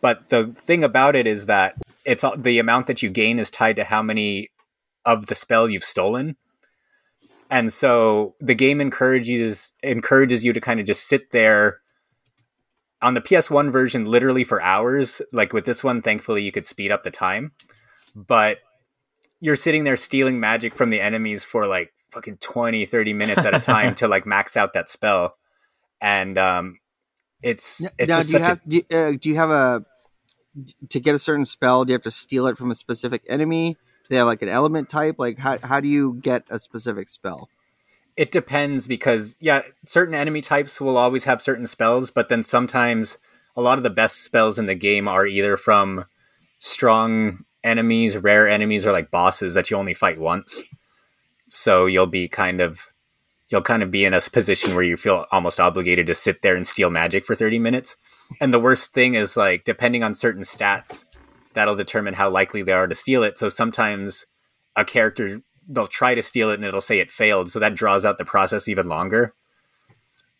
But the thing about it is that it's all- the amount that you gain is tied to how many of the spell you've stolen. And so the game encourages encourages you to kind of just sit there on the PS1 version literally for hours. Like with this one, thankfully you could speed up the time. But you're sitting there stealing magic from the enemies for like fucking 20, 30 minutes at a time *laughs* to like max out that spell. And um it's it's now, just do you have do you, uh, do you have a to get a certain spell? Do you have to steal it from a specific enemy? Do they have like an element type? Like how how do you get a specific spell? It depends because yeah certain enemy types will always have certain spells but then sometimes a lot of the best spells in the game are either from strong enemies rare enemies or like bosses that you only fight once. So you'll be kind of you'll kind of be in a position where you feel almost obligated to sit there and steal magic for 30 minutes. And the worst thing is like depending on certain stats that'll determine how likely they are to steal it. So sometimes a character they'll try to steal it and it'll say it failed so that draws out the process even longer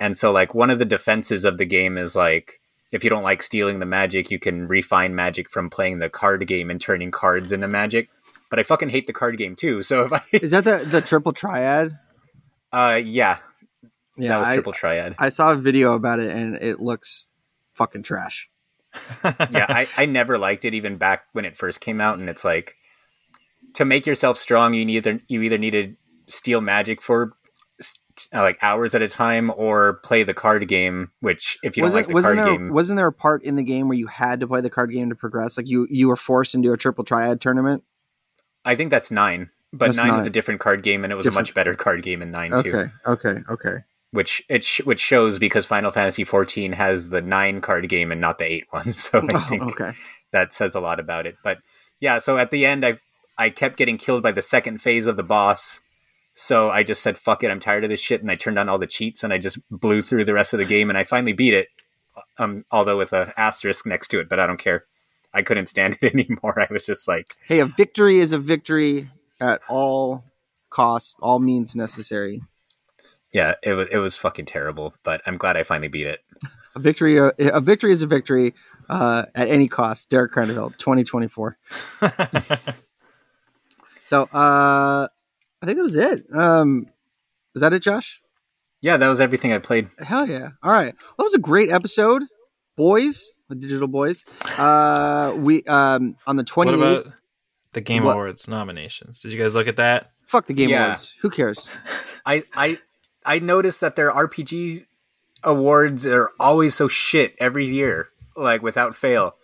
and so like one of the defenses of the game is like if you don't like stealing the magic you can refine magic from playing the card game and turning cards into magic but i fucking hate the card game too *laughs* so if i Is that the the triple triad? uh yeah, Yeah, that was I, triple triad I saw a video about it and it looks fucking trash. *laughs* yeah I, I never liked it even back when it first came out and it's like to make yourself strong you either you either need to steal magic for uh, like hours at a time or play the card game which if you don't wasn't, like the card there game wasn't there a part in the game where you had to play the card game to progress? Like you you were forced into a triple triad tournament. i think that's nine but That's nine, is nine. a different card game and it was a much better card game in nine too Okay, okay, okay. which it sh- which shows because final fantasy 14 has the nine card game and not the eight one *laughs* so i Oh, think okay. that says a lot about it. But yeah, so at the end, I I kept getting killed by the second phase of the boss. So I just said, "Fuck it, I'm tired of this shit," and I turned on all the cheats and I just blew through the rest of the game, and I finally beat it. Um, although with a asterisk next to it, but I don't care. I couldn't stand it *laughs* anymore. I was just like, Hey, a victory is a victory at all costs, all means necessary. yeah, it was it was fucking terrible. But I'm glad I finally beat it. A victory, uh, a victory is a victory uh, at any cost. Derek Carneville, twenty twenty four. *laughs* So uh, I think that was it. Um, was that it, Josh? Yeah, that was everything I played. Hell yeah! All right, well, that was a great episode, boys, the digital boys. Uh, we um on the what twenty eighth. about the Game What? Awards nominations? Did you guys look at that? Fuck the game Yeah. awards. Who cares? *laughs* I I I noticed that their RPG awards are always so shit every year, like without fail.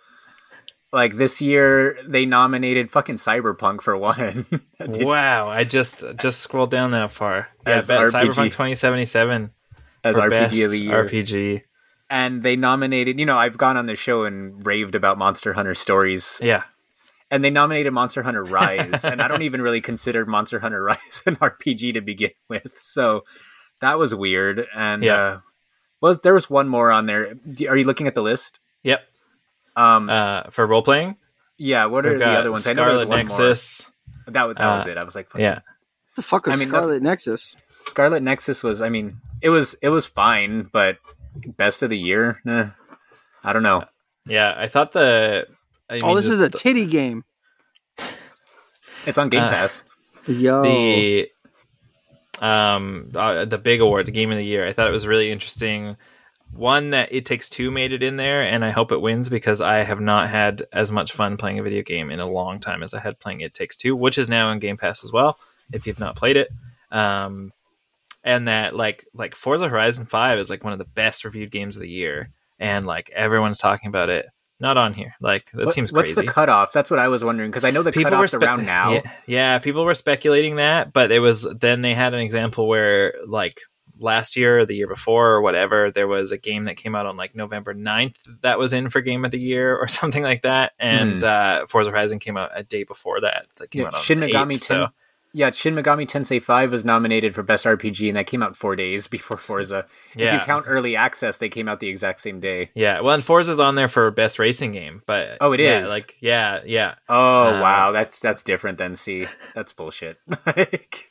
Like this year, they nominated fucking Cyberpunk for one. *laughs* Wow, I just just scrolled down that far. Yeah. Cyberpunk 2077 as RPG best of the year, RPG. and they nominated. You know, I've gone on the show and raved about Monster Hunter stories, Yeah, and they nominated Monster Hunter Rise, and I don't even really consider Monster Hunter Rise an RPG to begin with. So that was weird. And Yeah. uh, was there was one more on there? Are you looking at the list? yep. Um, Uh, for role playing, yeah. What are the other ones? I know there's one Nexus. more. That was that was Uh, it. I was like. Yeah, the fuck is I mean, Scarlet Nexus? Scarlet Nexus was. I mean, it was it was fine, but best of the year. Nah, I don't know. yeah. I thought the. I oh, mean, this just is a the- titty game. It's on Game Uh, Pass. Yo, the um uh, the big award, the game of the year. I thought it was really interesting. One that It Takes Two made it in there, and I hope it wins because I have not had as much fun playing a video game in a long time as I had playing It Takes Two, which is now in Game Pass as well. If you've not played it, um, and that like like Forza Horizon Five is like one of the best reviewed games of the year, and like everyone's talking about it. Not on here. Like that What- seems What's crazy. the cutoff? That's what I was wondering because I know the cutoff's spe- around now. Yeah, yeah, people were speculating that, but it was then they had an example where like last year or the year before or whatever, there was a game that came out on like November 9th that was in for game of the year or *laughs* something like that. And uh Forza Horizon came out a day before that. That came Yeah, out Shin Megami 8th, so Ten- Yeah, Shin Megami Tensei 5 was nominated for Best RPG, and that came out four days *laughs* before Forza. If you count early access, they came out the exact same day. yeah, well, and Forza's on there for best racing game, but Oh, it yeah, is? like yeah, yeah, Oh Uh, wow, that's that's different than C. That's bullshit. *laughs* Like,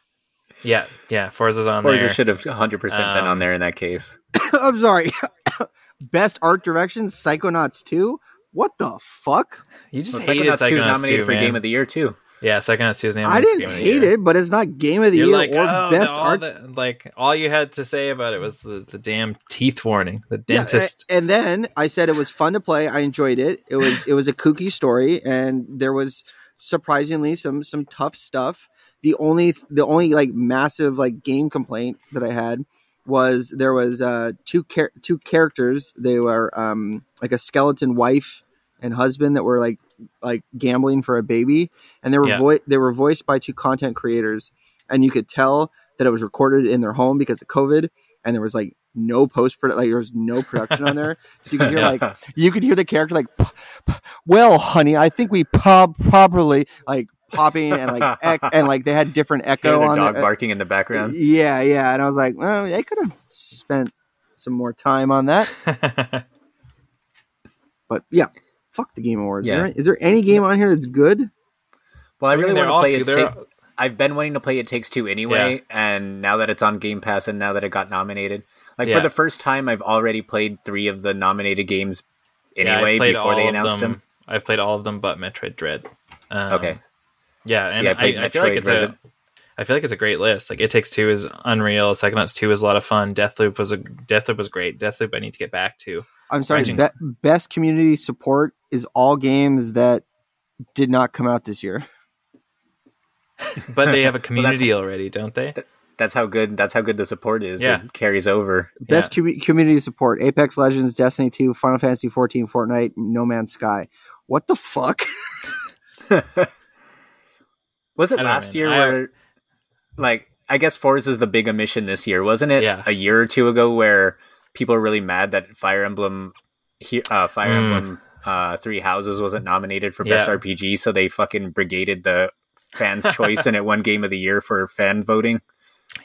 yeah, yeah. Forza's on Forza there. should have 100 percent been Um, on there in that case. *coughs* I'm sorry. *coughs* Best art direction, Psychonauts 2? What the fuck? You just Well, hated Psychonauts 2 is nominated 2, for man. Game of the Year too. Yeah, Psychonauts 2 is named I didn't Game of the hate Year. it, but it's not game of the You're year like, or oh, best the- all art. the- like all you had to say about it was the, the damn teeth warning, the Yeah, dentist. a- and then I said it was fun to play. I enjoyed it. It was it was a kooky story, and there was surprisingly some some tough stuff. The only the only like massive like game complaint that I had was there was uh two char- two characters. They were um like a skeleton wife and husband that were like like gambling for a baby, and they were Yeah. vo- they were voiced by two content creators, and you could tell that it was recorded in their home because of COVID, and there was like no post production, like there was no production on there, so you could hear like *laughs* you could hear the character like, "P- p- "Well, honey, I think we pop properly like popping and like *laughs* ec- and like they had different Hear echo the on dog there. barking in the background. Yeah, yeah, and I was like, well, they could have spent some more time on that, *laughs* but yeah, fuck the Game Awards. Yeah. Is, there, is there any game on here that's good? Well, I really mean, want to play it. they're- I've been wanting to play It Takes Two anyway, and now that it's on Game Pass, and now that it got nominated, like Yeah. for the first time, I've already played three of the nominated games anyway played before they announced them. them. I've played all of them, but Metroid Dread. Um, Okay, Yeah, and I I, I, feel like it's a. Resident- I feel like it's a great list. Like It Takes Two is unreal. Psychonauts Two is a lot of fun. Deathloop was a Deathloop was great. Deathloop I need to get back to. I'm sorry. Raging- Be- best community support is all games that did not come out this year. *laughs* But they have a *laughs* community already, don't they? that's how good. That's how good the support is. Yeah. It carries over. Best commu- community support: Apex Legends, Destiny 2, Final Fantasy 14, Fortnite, No Man's Sky. What the fuck? *laughs* Was it don't know, last year I- where, like, I guess Forza is the big omission this year, wasn't it? Yeah. A year or two ago, where people were really mad that Fire Emblem, uh, Fire Mm. Emblem, uh, Three Houses wasn't nominated for best Yeah. RPG, so they fucking brigaded the fans' choice and it won Game of the Year for fan voting.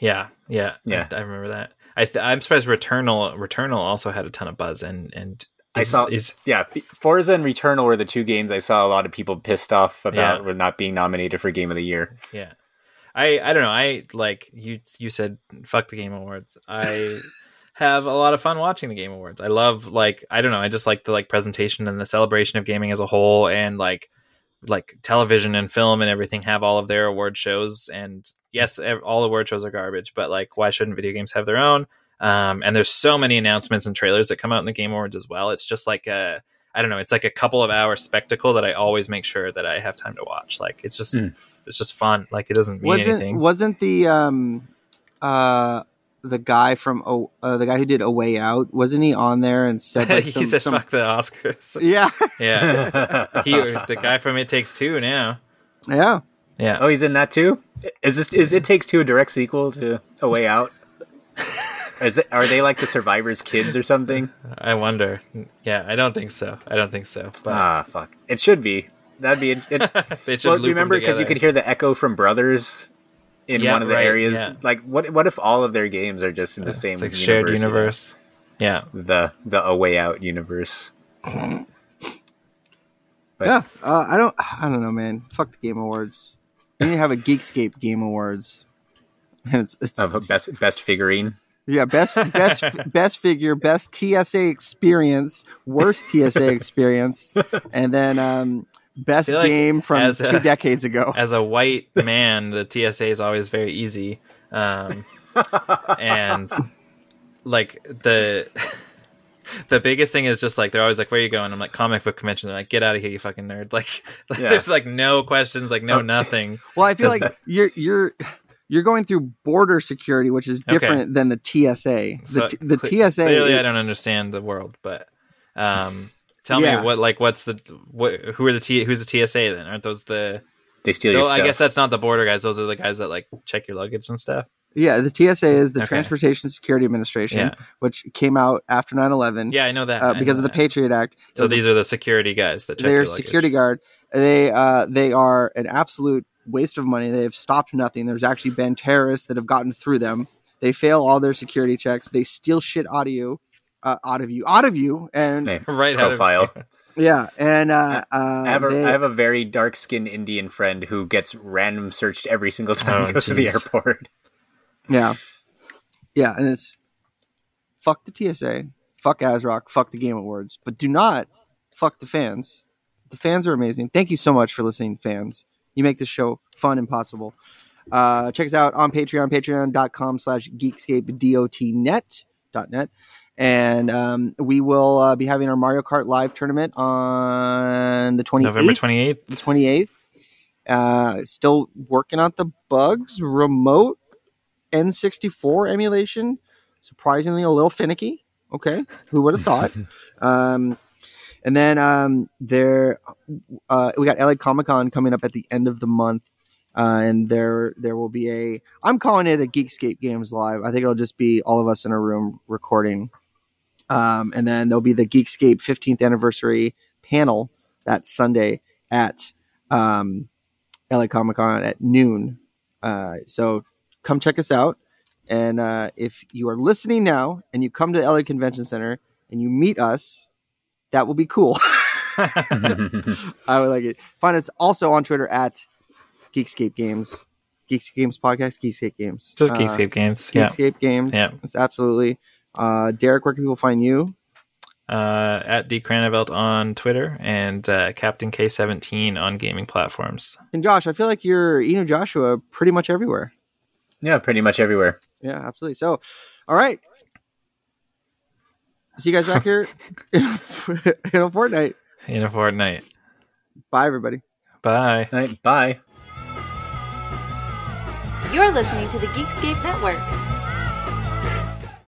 Yeah, *laughs* yeah, Yeah. I, I remember that. I th- I'm surprised Returnal Returnal also had a ton of buzz and and I saw- is Yeah, Forza and Returnal were the two games I saw a lot of people pissed off about Yeah. not being nominated for Game of the Year. yeah. I I don't know. I like you you said fuck the Game Awards. I *laughs* have a lot of fun watching the Game Awards. I love like I don't know. I just like the like presentation and the celebration of gaming as a whole and like like television and film and everything have all of their award shows and yes all award shows are garbage but like why shouldn't video games have their own um, and there's so many announcements and trailers that come out in the game awards as well. It's just like a i don't know it's like a couple of hour spectacle that i always make sure that i have time to watch. Like it's just Mm. it's just fun. Like it doesn't mean wasn't anything. wasn't the um uh the guy from uh, the guy who did a way out wasn't he on there and said like *laughs* some, he said some- fuck the oscars. *laughs* Yeah. Yeah. *laughs* He the guy from it takes two now. Yeah. Yeah. Oh, he's in that too. Is this is it takes two a direct sequel to A Way Out? Is it, are they like the survivors' kids or something? i wonder yeah i don't think so i don't think so but Ah, fuck. It should be. That'd be. It, it, *laughs* they should well, loop 'em remember because you could hear the echo from Brothers in Yeah, one of the right, areas. yeah. Like, what? What if all of their games are just in the same it's like universe, shared you know? universe yeah The the A Way Out universe. But- yeah uh, i don't i don't know man fuck the game awards we need to have a geekscape game awards *laughs* and it's, it's Of a best best figurine. Yeah best *laughs* best best figure best tsa experience worst tsa *laughs* experience and then um best like game from as a- two decades ago. *laughs* As a white man, the TSA is always very easy. Um, and like the the biggest thing is just like they're always like, "Where are you going?" I'm like, "Comic book convention." They're like, "Get out of here, you fucking nerd!" Like, Yeah. there's like no questions, like no nothing. Well, I feel like you're you're you're going through border security, which is Okay. different than the TSA. The, So, t- the cle- TSA. Clearly, is- I don't understand the world, but um, tell Yeah. me what like what's the what who are the T who's the TSA then? Aren't those the? They steal your No, stuff. I guess that's not the border guys. Those are the guys that like check your luggage and stuff. yeah, the TSA is the Okay. Transportation Security Administration, Yeah, which came out after 9-11 yeah, I know that uh, I because know of the that. Patriot Act. It So was a these are the security guys that check they're your a luggage. security guard. They uh, they are an absolute waste of money. They have stopped nothing. There's actually been terrorists that have gotten through them. They fail all their security checks. They steal shit out of you, uh, out of you, out of you, and Hey, right out of- profile. yeah, and uh, uh, I have, a, they- I have a very dark skinned Indian friend who gets random searched every single time Oh, he goes to the airport. yeah, yeah, and it's fuck the TSA, fuck ASRock, fuck the Game Awards, but do not fuck the fans. The fans are amazing. Thank you so much for listening, fans. You make this show fun and possible. Uh, check us out on Patreon, patreon.com slash geekscape.net. .net. And um, we will uh, be having our Mario Kart live tournament on the 28th. November twenty eighth. the 28th. Uh, still working out the bugs. Remote N64 emulation. Surprisingly, a little finicky. Okay, who would have thought? *laughs* um, and then um, there, uh, we got LA Comic Con coming up at the end of the month, uh, and there there will be a. I'm calling it a Geekscape Games Live. I think it'll just be all of us in a room recording, um, and then there'll be the Geekscape 15th anniversary panel that Sunday at um, LA Comic Con at noon. Uh, so come check us out. And uh, if you are listening now and you come to the LA Convention Center and you meet us, that will be cool. *laughs* *laughs* I would like it. Find us also on Twitter at Geekscape Games, Geekscape Games Podcast, Geekscape Games, Just Uh, Geekscape games. Yeah. Geekscape Games. Yeah. it's absolutely. Uh, Derek, where can people find you? Uh, at D Cranevelt on Twitter and uh, Captain K seventeen on gaming platforms. And Josh, I feel like you're Eno Joshua pretty much everywhere. yeah, pretty much everywhere. Yeah, absolutely. So, all right. See you guys back here *laughs* in a, in a fortnight. In a fortnight. Bye, everybody. Bye. All right, bye. You're listening to the Geekscape Network.